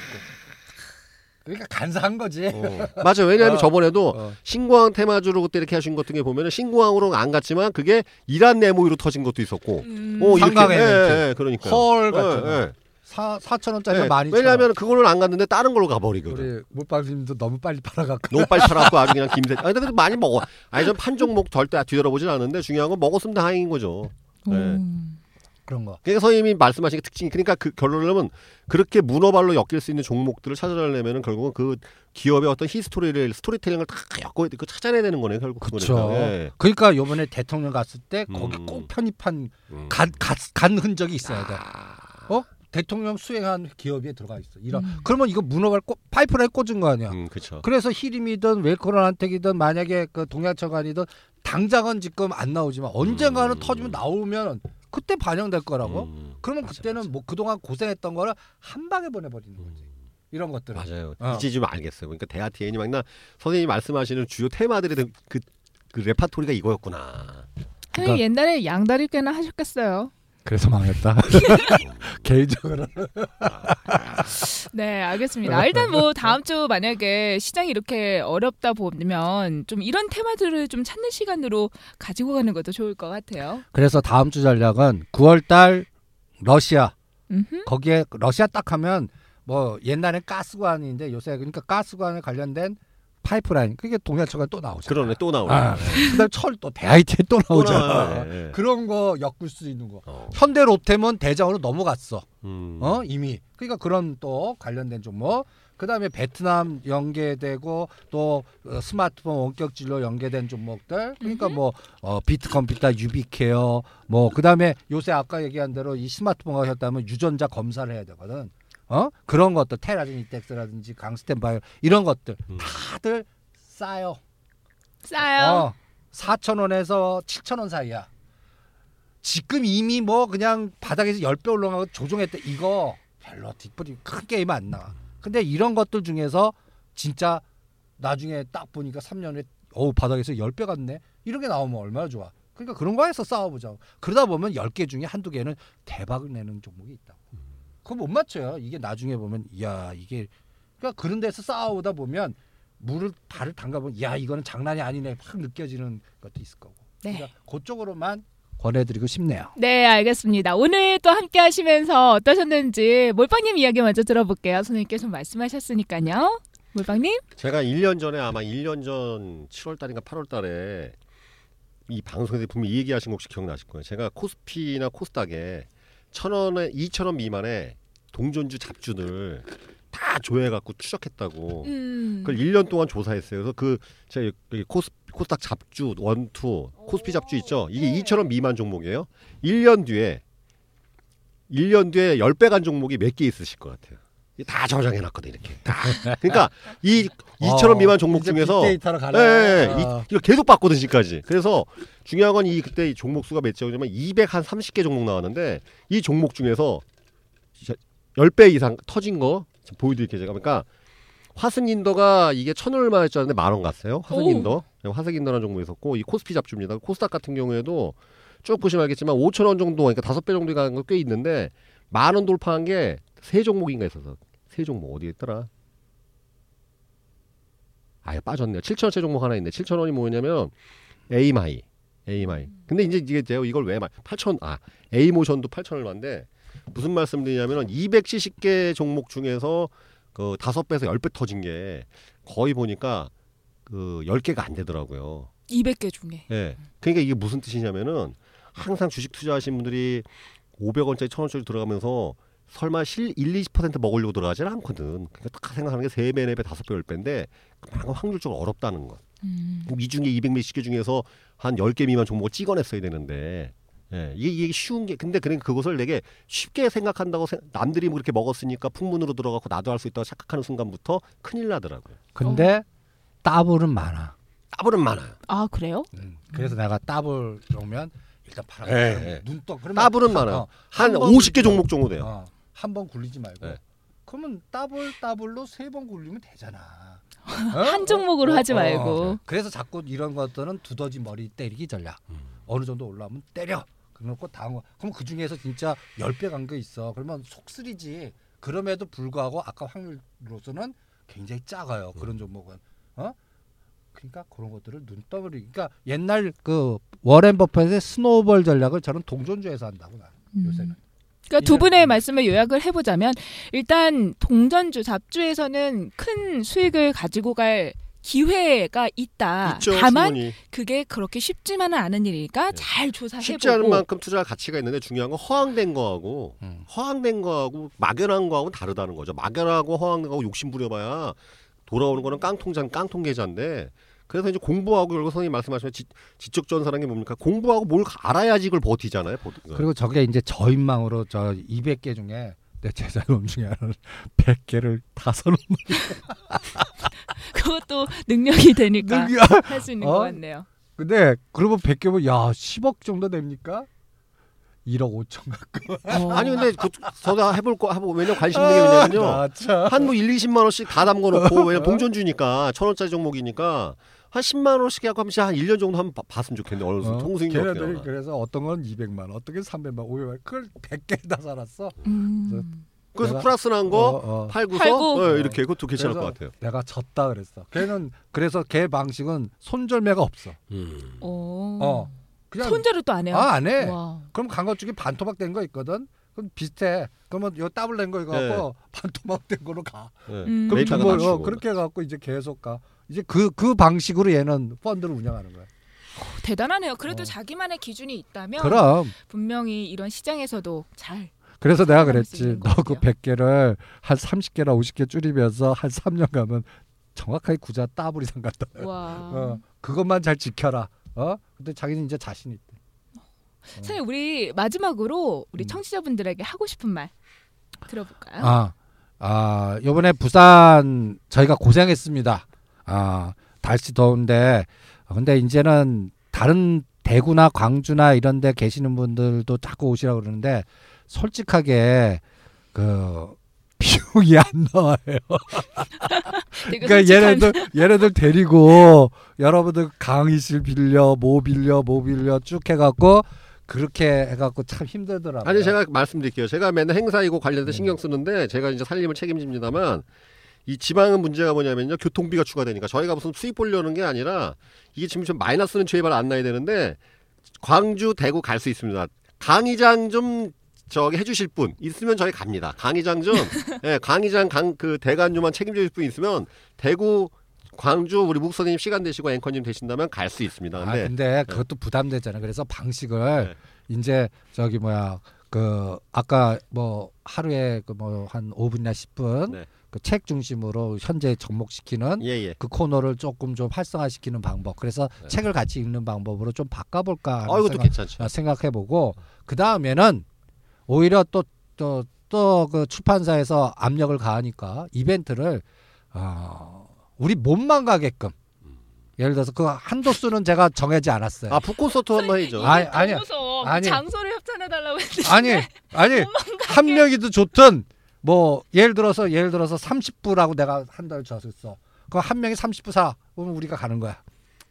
[SPEAKER 3] 그러니까 간사한 거지.
[SPEAKER 4] 어. 맞아. 왜냐하면
[SPEAKER 3] 어.
[SPEAKER 4] 저번에도
[SPEAKER 3] 어.
[SPEAKER 4] 신공항 테마주로 그때 이렇게 하신 것 같은 게 보면은 신공항으로 안 갔지만 그게 이란 네모이로 터진 것도 있었고.
[SPEAKER 2] 음.
[SPEAKER 4] 어, 이렇게 예. 예, 그러니까.
[SPEAKER 3] 헐 같은 거.
[SPEAKER 4] 예,
[SPEAKER 3] 사 4천 원짜리
[SPEAKER 4] 예.
[SPEAKER 3] 많이.
[SPEAKER 4] 왜냐하면 그거를 안 갔는데 다른 걸로 가버리거든.
[SPEAKER 3] 우리 물방님도 너무 빨리 팔아갖고.
[SPEAKER 4] 너무 빨리 팔았고 아주 그냥 김새. 아 근데 그래도 많이 먹어. 아니 전판 종목 절대 뒤돌아보진 않는데 중요한 건 먹었으면 다행인 거죠. 네.
[SPEAKER 2] 음.
[SPEAKER 3] 그런 거.
[SPEAKER 4] 그러니까 선생님이 말씀하신 게 특징이 그러니까 그 결론을 내면 그렇게 문어발로 엮일 수 있는 종목들을 찾아내려면은 결국은 그 기업의 어떤 히스토리를 스토리텔링을 다 엮고 그 찾아내야 되는 거네 결국. 그거는. 예.
[SPEAKER 3] 그러니까 요번에 대통령 갔을 때 거기
[SPEAKER 4] 음.
[SPEAKER 3] 꼭 편입한
[SPEAKER 4] 음.
[SPEAKER 3] 간, 간, 간 흔적이 있어야 돼.
[SPEAKER 4] 아.
[SPEAKER 3] 어? 대통령 수행한 기업에 들어가 있어. 이런.
[SPEAKER 2] 음.
[SPEAKER 3] 그러면 이거 문어발 꽂- 파이프라인 꽂은 거 아니야.
[SPEAKER 4] 음, 그렇죠.
[SPEAKER 3] 그래서 히림이든 웰코런 한택이든 만약에 그 동양처관이든 당장은 지금 안 나오지만 언젠가는
[SPEAKER 4] 음.
[SPEAKER 3] 터지면 나오면 그때 반영될 거라고.
[SPEAKER 4] 음.
[SPEAKER 3] 그러면
[SPEAKER 4] 맞아,
[SPEAKER 3] 그때는
[SPEAKER 4] 맞아.
[SPEAKER 3] 뭐 그동안 고생했던 거를 한 방에 보내버리는 거지. 이런 것들은.
[SPEAKER 4] 맞아요.
[SPEAKER 3] 어.
[SPEAKER 4] 이제 좀 알겠어요. 그러니까 대하티엔이 막나 선생님이 말씀하시는 주요 테마들의 그, 그 레파토리가 이거였구나.
[SPEAKER 2] 선생님 옛날에 양다리 꽤나 하셨겠어요.
[SPEAKER 3] 그래서 망했다. 개인적으로.
[SPEAKER 2] 네, 알겠습니다. 일단 뭐 다음 주 만약에 시장이 이렇게 어렵다 보면 좀 이런 테마들을 좀 찾는 시간으로 가지고 가는 것도 좋을 것 같아요.
[SPEAKER 3] 그래서 다음 주 전략은 9월달 러시아
[SPEAKER 2] 음흠.
[SPEAKER 3] 거기에 러시아 딱 하면 뭐 옛날엔 가스관인데 요새 그러니까 가스관에 관련된 파이프라인 그게 동양처가 또 나오죠.
[SPEAKER 4] 그러네 또 나오네.
[SPEAKER 3] 아, 그다음 철도 대하이티에
[SPEAKER 4] 또또
[SPEAKER 3] 나오잖아.
[SPEAKER 4] 나와요. 예, 예.
[SPEAKER 3] 그런 거 엮을 수 있는 거.
[SPEAKER 4] 어.
[SPEAKER 3] 현대 로템은 대장으로 넘어갔어.
[SPEAKER 4] 음.
[SPEAKER 3] 어 이미. 그러니까 그런 또 관련된 종목. 그다음에 베트남 연계되고 또 어, 스마트폰 원격 진로 연계된 종목들. 그러니까 뭐 어, 비트 컴퓨터, 유비케어 뭐 그다음에 요새 아까 얘기한 대로 이 스마트폰 가 셨다면 유전자 검사를 해야 되거든. 어? 그런 것들 테라진 이텍스라든지 강스텐 바이오 이런 것들
[SPEAKER 4] 음.
[SPEAKER 3] 다들 싸요.
[SPEAKER 2] 싸요.
[SPEAKER 3] 어, 4천 원에서 7천 원 사이야. 지금 이미 뭐 그냥 바닥에서 10배 올라가고 조종했대. 이거 별로 뒷불이 큰 게임 안 나와. 근데 이런 것들 중에서 진짜 나중에 딱 보니까 3년에 어우 바닥에서 10배 갔네. 이런 게 나오면 얼마나 좋아. 그러니까 그런 거에서 싸워보자. 그러다 보면 10개 중에 한두 개는 대박을 내는 종목이 있다고. 그거 못 맞춰요. 이게 나중에 보면 야 이게 그러니까 그런 데서 싸우다 보면 물을 발을 담가 보면 야 이거는 장난이 아니네 확 느껴지는 것도 있을 거고.
[SPEAKER 2] 네.
[SPEAKER 3] 그러니까 그쪽으로만 권해드리고 싶네요.
[SPEAKER 2] 네, 알겠습니다. 오늘 또 함께 하시면서 어떠셨는지 몰빵님 이야기 먼저 들어볼게요. 선생님께서 말씀하셨으니까요. 몰빵님?
[SPEAKER 4] 제가 1년 전에 아마 1년 전 7월 달인가 8월 달에 이 방송에서 분명히 이 얘기하신 거 혹시 기억나실 거예요. 제가 코스피나 코스닥에 천 원에 2천 원 미만의 동전주 잡주들 다 조회 갖고 추적했다고.
[SPEAKER 2] 음.
[SPEAKER 4] 그걸 1년 동안 조사했어요. 그래서 그 제가 여기 코스 코스닥 잡주 원투 코스피 잡주 있죠. 이게
[SPEAKER 2] 네.
[SPEAKER 4] 2천 원 미만 종목이에요. 1년 뒤에 1년 뒤에 10배 간 종목이 몇 개 있으실 것 같아요. 이게 다 저장해 놨거든 이렇게. 다. 그러니까 이 2천 원 미만 종목
[SPEAKER 3] 어,
[SPEAKER 4] 중에서
[SPEAKER 3] 빅데이터로 가네.
[SPEAKER 4] 예, 예, 예.
[SPEAKER 3] 어.
[SPEAKER 4] 이, 계속 봤거든 지금까지. 그래서 중요한 건 이 그때 이 종목 수가 몇 종이냐면 200 한 30개 종목 나왔는데 이 종목 중에서 진짜 10배 이상 터진 거 보여드릴게요 제가. 그러니까 화승인더가 이게 천 얼마였줄 알았는데 만 원 갔어요. 화승인더. 네, 화승인더라는 종목이 있었고 이 코스피 잡주입니다. 코스닥 같은 경우에도 쭉 보시면 알겠지만 5천 원 정도 그러니까 다섯 배 정도 가는 거 꽤 있는데 만 원 돌파한 게 세 종목인가 있어서 세 종목 어디 있더라? 아예 빠졌네요. 7천 원짜리 종목 하나 있네. 7천 원이 뭐냐면 에이마이, 에이마이. 근데 이제 이게 제가 이걸 왜 말? 8천 아 에이 모션도 8천 얼마인데 무슨 말씀드리냐면은 270개 종목 중에서 그 다섯 배에서 10배 터진 게 거의 보니까 그 10개가 안 되더라고요.
[SPEAKER 2] 200개 중에.
[SPEAKER 4] 예. 그러니까 이게 무슨 뜻이냐면은 항상 주식 투자하신 분들이 500원짜리 1000원짜리 들어가면서 설마 실 1, 20% 먹으려고 들어가지는 않거든. 그러니까 딱 생각하는 게 3배, 4배, 5배, 10배인데 그만큼 확률적으로 어렵다는 거.
[SPEAKER 2] 음.
[SPEAKER 4] 이 중에 200 몇십 개 중에서 한 10개 미만 종목을 찍어냈어야 되는데 예, 이게, 이게 쉬운 게 근데 그냥 그것을 되게 쉽게 생각한다고 생- 남들이 뭐 그렇게 먹었으니까 풍문으로 들어가고 나도 할 수 있다고 착각하는 순간부터 큰일 나더라고요.
[SPEAKER 3] 근데 따블은 많아.
[SPEAKER 4] 따블은 많아요.
[SPEAKER 2] 아 그래요?
[SPEAKER 3] 그래서 내가 따블 오면 일단 팔아.
[SPEAKER 4] 예, 예.
[SPEAKER 3] 눈떠.
[SPEAKER 4] 따블은.
[SPEAKER 3] 어,
[SPEAKER 4] 한
[SPEAKER 3] 한번
[SPEAKER 4] 50개
[SPEAKER 3] 굴리지
[SPEAKER 4] 종목. 정도 돼요.
[SPEAKER 3] 어, 한 번 굴리지 말고.
[SPEAKER 4] 네.
[SPEAKER 3] 그러면 따블 따블로 세 번 굴리면 되잖아. 어?
[SPEAKER 2] 한 종목으로 하지 말고.
[SPEAKER 3] 그래서 자꾸 이런 것들은 두더지 머리 때리기 전략.
[SPEAKER 4] 음.
[SPEAKER 3] 어느 정도 올라오면 때려. 그러고 다음 거. 그럼 그 중에서 진짜 10배 간거 있어. 그러면 속쓰리지. 그럼에도 불구하고 아까 확률로서는 굉장히 작아요.
[SPEAKER 4] 음.
[SPEAKER 3] 그런 종목은. 어? 그러니까 그런 것들을 눈덩어리. 그러니까 옛날 그 워렌 버핏의 스노우볼 전략을 저는 동전주에서 한다고 나. 요새는.
[SPEAKER 2] 그러니까 두
[SPEAKER 3] 이제-
[SPEAKER 2] 분의 말씀을 요약을 해보자면 일단 동전주 잡주에서는 큰 수익을 가지고 갈 기회가 있다.
[SPEAKER 4] 있죠.
[SPEAKER 2] 다만
[SPEAKER 4] 충분히.
[SPEAKER 2] 그게 그렇게 쉽지만은 않은 일이니까
[SPEAKER 4] 네.
[SPEAKER 2] 잘 조사해보고
[SPEAKER 4] 쉽지 않은 만큼 투자할 가치가 있는데 중요한 건 허황된 거하고
[SPEAKER 3] 음.
[SPEAKER 4] 허황된 거하고 막연한 거하고는 다르다는 거죠. 막연하고 허황된 거하고 욕심 부려봐야 돌아오는 거는 깡통장 깡통 계좌인데 그래서 이제 공부하고 결국 선생님 말씀하시면 지, 지적 전사라는 게 뭡니까? 공부하고 뭘 알아야지 그걸 버티잖아요. 버티.
[SPEAKER 3] 그리고 저게 이제 저인망으로 저 200개 중에 내 제자놈 중에 하나는 100개를 다섯 놈
[SPEAKER 2] 그것도 능력이 되니까
[SPEAKER 3] 능력.
[SPEAKER 2] 할수 있는
[SPEAKER 3] 어?
[SPEAKER 2] 것 같네요.
[SPEAKER 3] 근데 그러면 100개면 야 10억 정도 됩니까? 1억 5천 갖고
[SPEAKER 2] 어.
[SPEAKER 4] 아니 근데 그, 저도 해볼 거 하고 왜냐 면 관심 있는 게 왜냐면요.
[SPEAKER 3] 아, 참.
[SPEAKER 4] 한뭐 1, 20만 원씩 다 담궈 놓고 왜냐 면 동전 주니까 천 원짜리 종목이니까 한 10만 원씩 한 번씩 한 1년 정도 한번 봐- 봤으면 좋겠네. 어느 정도
[SPEAKER 3] 어,
[SPEAKER 4] 어떻게
[SPEAKER 3] 걔네들이
[SPEAKER 4] 나오나.
[SPEAKER 3] 그래서 어떤 건 200만 원, 어떤 게 300만 원, 500만 원 그걸 100개 다 살았어.
[SPEAKER 2] 음.
[SPEAKER 4] 그래서
[SPEAKER 3] 내가-
[SPEAKER 4] 플러스 난거
[SPEAKER 3] 어, 어.
[SPEAKER 4] 팔고서
[SPEAKER 2] 팔고.
[SPEAKER 4] 네, 이렇게 그것도 괜찮을 것 같아요.
[SPEAKER 3] 내가 졌다 그랬어. 걔는 그래서 걔 방식은 손절매가 없어.
[SPEAKER 4] 음.
[SPEAKER 2] 어.
[SPEAKER 3] 어. 그냥
[SPEAKER 2] 손절을 또 안 해요.
[SPEAKER 3] 아, 안 해.
[SPEAKER 2] 와.
[SPEAKER 3] 그럼 강거 쪽에 반토막 된 거 있거든. 그럼 비슷해. 그러면 요 더블 낸거 이거 갖고 반토막 된 거로 가.
[SPEAKER 4] 네.
[SPEAKER 2] 음.
[SPEAKER 3] 그럼 번,
[SPEAKER 4] 맞추고.
[SPEAKER 3] 어, 그렇게 해 갖고 이제 계속 가. 이제 그그 방식으로 얘는 펀드를 운영하는 거야.
[SPEAKER 2] 대단하네요. 그래도
[SPEAKER 3] 어.
[SPEAKER 2] 자기만의 기준이 있다면
[SPEAKER 3] 그럼
[SPEAKER 2] 분명히 이런 시장에서도 잘.
[SPEAKER 3] 그래서 내가 그랬지. 너그
[SPEAKER 2] 거군요.
[SPEAKER 3] 100개를 한 30개나 50개 줄이면서 한 3년 가면 정확하게 구자 따블 이상 간다.
[SPEAKER 2] 와.
[SPEAKER 3] 어, 그것만 잘 지켜라. 어? 근데 자기는 이제 자신 있대.
[SPEAKER 2] 선생님 우리 마지막으로 우리
[SPEAKER 3] 음.
[SPEAKER 2] 청취자분들에게 하고 싶은 말 들어볼까요?
[SPEAKER 3] 아, 아, 요번에 부산 저희가 고생했습니다. 아, 날씨 더운데, 근데 이제는 다른 대구나 광주나 이런 데 계시는 분들도 자꾸 오시라고 그러는데, 솔직하게, 그, 비용이 안 나와요. 그러니까 얘네들, 얘네들 데리고, 여러분들 강의실 빌려, 뭐 빌려, 뭐 빌려 쭉 해갖고, 그렇게 해갖고 참 힘들더라고요.
[SPEAKER 4] 아니 제가 말씀드릴게요. 제가 맨날 행사이고 관련해서
[SPEAKER 3] 음.
[SPEAKER 4] 신경 쓰는데 제가 이제 살림을 책임집니다만 이 지방은 문제가 뭐냐면요. 교통비가 추가되니까 저희가 무슨 수입 보려는 게 아니라 이게 지금 좀 마이너스는 제발 안 나야 되는데 광주, 대구 갈 수 있습니다. 강의장 좀 저기 해주실 분 있으면 저희 갑니다. 강의장 좀, 예, 강의장 강 그 대관료만 책임져 줄분 있으면 대구, 광주 우리 묵 선생님 시간 되시고 앵커님 되신다면 갈 수 있습니다.
[SPEAKER 3] 아,
[SPEAKER 4] 근데
[SPEAKER 3] 근데 그것도 부담되잖아. 그래서 방식을
[SPEAKER 4] 네.
[SPEAKER 3] 이제 저기 뭐야 그 아까 뭐 하루에 그 뭐 한 5분이나 10분
[SPEAKER 4] 네.
[SPEAKER 3] 그 책 중심으로 현재 접목시키는
[SPEAKER 4] 예, 예.
[SPEAKER 3] 그 코너를 조금 좀 활성화시키는 방법. 그래서
[SPEAKER 4] 네.
[SPEAKER 3] 책을 같이 읽는 방법으로 좀 바꿔볼까 하는
[SPEAKER 4] 아, 이것도
[SPEAKER 3] 생각,
[SPEAKER 4] 괜찮죠.
[SPEAKER 3] 생각해보고 그 다음에는 오히려 또 또 또 그 출판사에서 압력을 가하니까 이벤트를 어, 우리 몸만 가게끔 예를 들어서 그 한도 수는 제가 정하지 않았어요.
[SPEAKER 4] 아, 북콘서트 한번.
[SPEAKER 2] 이게
[SPEAKER 3] 아니.
[SPEAKER 2] 무서워.
[SPEAKER 3] 아니.
[SPEAKER 2] 장소를 협찬해 달라고 했는데
[SPEAKER 3] 아니 아니 한 명이도 좋든 뭐 예를 들어서 예를 들어서 30부라고 내가 한 달 줬어. 그 한 명이 30부 사. 그러면 우리가 가는 거야.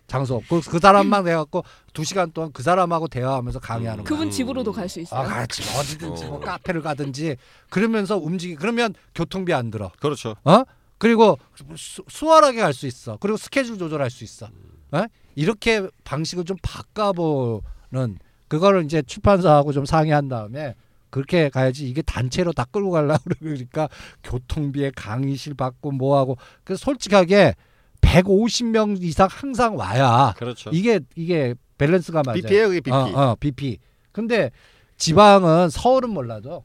[SPEAKER 3] 장소. 그, 그 사람만 해갖고 두 시간 동안 그 사람하고 대화하면서 강의하는 거야.
[SPEAKER 2] 그분
[SPEAKER 4] 음.
[SPEAKER 2] 집으로도 갈 수 있어요.
[SPEAKER 3] 아, 같이 어디든지 뭐
[SPEAKER 4] 어.
[SPEAKER 3] 카페를 가든지 그러면서 움직이. 그러면 교통비 안 들어.
[SPEAKER 4] 그렇죠.
[SPEAKER 3] 어? 그리고 수, 수월하게 갈 수 있어. 그리고 스케줄 조절할 수 있어. 어? 이렇게 방식을 좀 바꿔보는 그거를 이제 출판사하고 좀 상의한 다음에 그렇게 가야지 이게 단체로 다 끌고 가려고 그러니까 교통비에 강의실 받고 뭐하고 그 솔직하게 150명 이상 항상 와야
[SPEAKER 4] 그렇죠.
[SPEAKER 3] 이게 이게 밸런스가 맞아요.
[SPEAKER 4] BP예요, 그게 BP.
[SPEAKER 3] 어, 어, BP. 근데 지방은 서울은 몰라도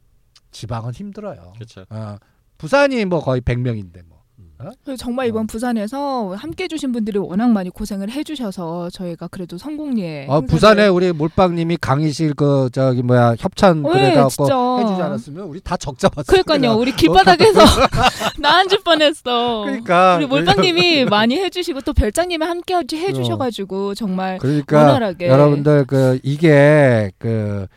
[SPEAKER 3] 지방은 힘들어요.
[SPEAKER 4] 그렇죠.
[SPEAKER 3] 어, 부산이 뭐 거의 100명인데 뭐.
[SPEAKER 4] 음.
[SPEAKER 2] 그래서 정말 이번 부산에서 함께 해주신 분들이 워낙 많이 고생을 해주셔서 저희가 그래도 성공리에
[SPEAKER 3] 어, 부산에 우리 몰빵님이 강의실 그 저기 뭐야 협찬
[SPEAKER 2] 네,
[SPEAKER 3] 그래갖고
[SPEAKER 2] 진짜.
[SPEAKER 3] 해주지 않았으면 우리 다 적자 봤을
[SPEAKER 2] 그러니까요. 우리 길바닥에서 나 앉을 뻔했어.
[SPEAKER 3] 그러니까
[SPEAKER 2] 우리 몰빵님이 많이 해주시고 또 별장님이 함께 해주셔가지고 정말
[SPEAKER 3] 그러니까
[SPEAKER 2] 원활하게.
[SPEAKER 3] 여러분들 그 이게 그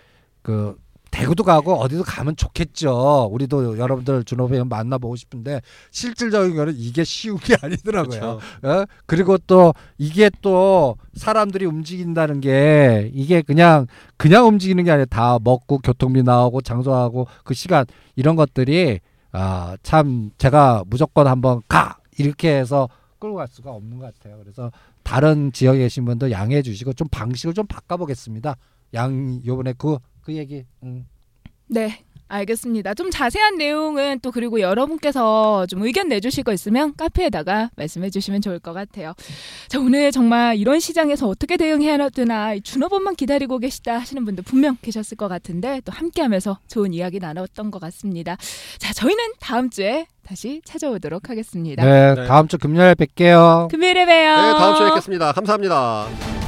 [SPEAKER 3] 그 대구도 가고 어디도 가면 좋겠죠. 우리도 여러분들 준호배 만나보고 싶은데 실질적인 거는 이게 쉬운 게 아니더라고요. 어? 그리고 또 이게 또 사람들이 움직인다는 게 이게 그냥 그냥 움직이는 게 아니라 다 먹고 교통비 나오고 장소하고 그 시간 이런 것들이 아 참 제가 무조건 한번 가 이렇게 해서 끌고 갈 수가 없는 것 같아요. 그래서 다른 지역에 계신 분들 양해해 주시고 좀 방식을 좀 바꿔보겠습니다. 양 요번에 그 그 얘기 음.
[SPEAKER 2] 네. 알겠습니다. 좀 자세한 내용은 또 그리고 여러분께서 좀 의견 내주실 거 있으면 카페에다가 말씀해 주시면 좋을 것 같아요. 자, 오늘 정말 이런 시장에서 어떻게 대응해야 되나 이 준호번만 기다리고 계시다 하시는 분들 분명 계셨을 것 같은데 또 함께 하면서 좋은 이야기 나눴던 것 같습니다. 자, 저희는 다음 주에 다시 찾아오도록 하겠습니다.
[SPEAKER 3] 네,
[SPEAKER 4] 네.
[SPEAKER 3] 다음 주 금요일에 뵐게요.
[SPEAKER 2] 금요일에 봬요.
[SPEAKER 4] 네, 다음 주에 뵙겠습니다. 감사합니다.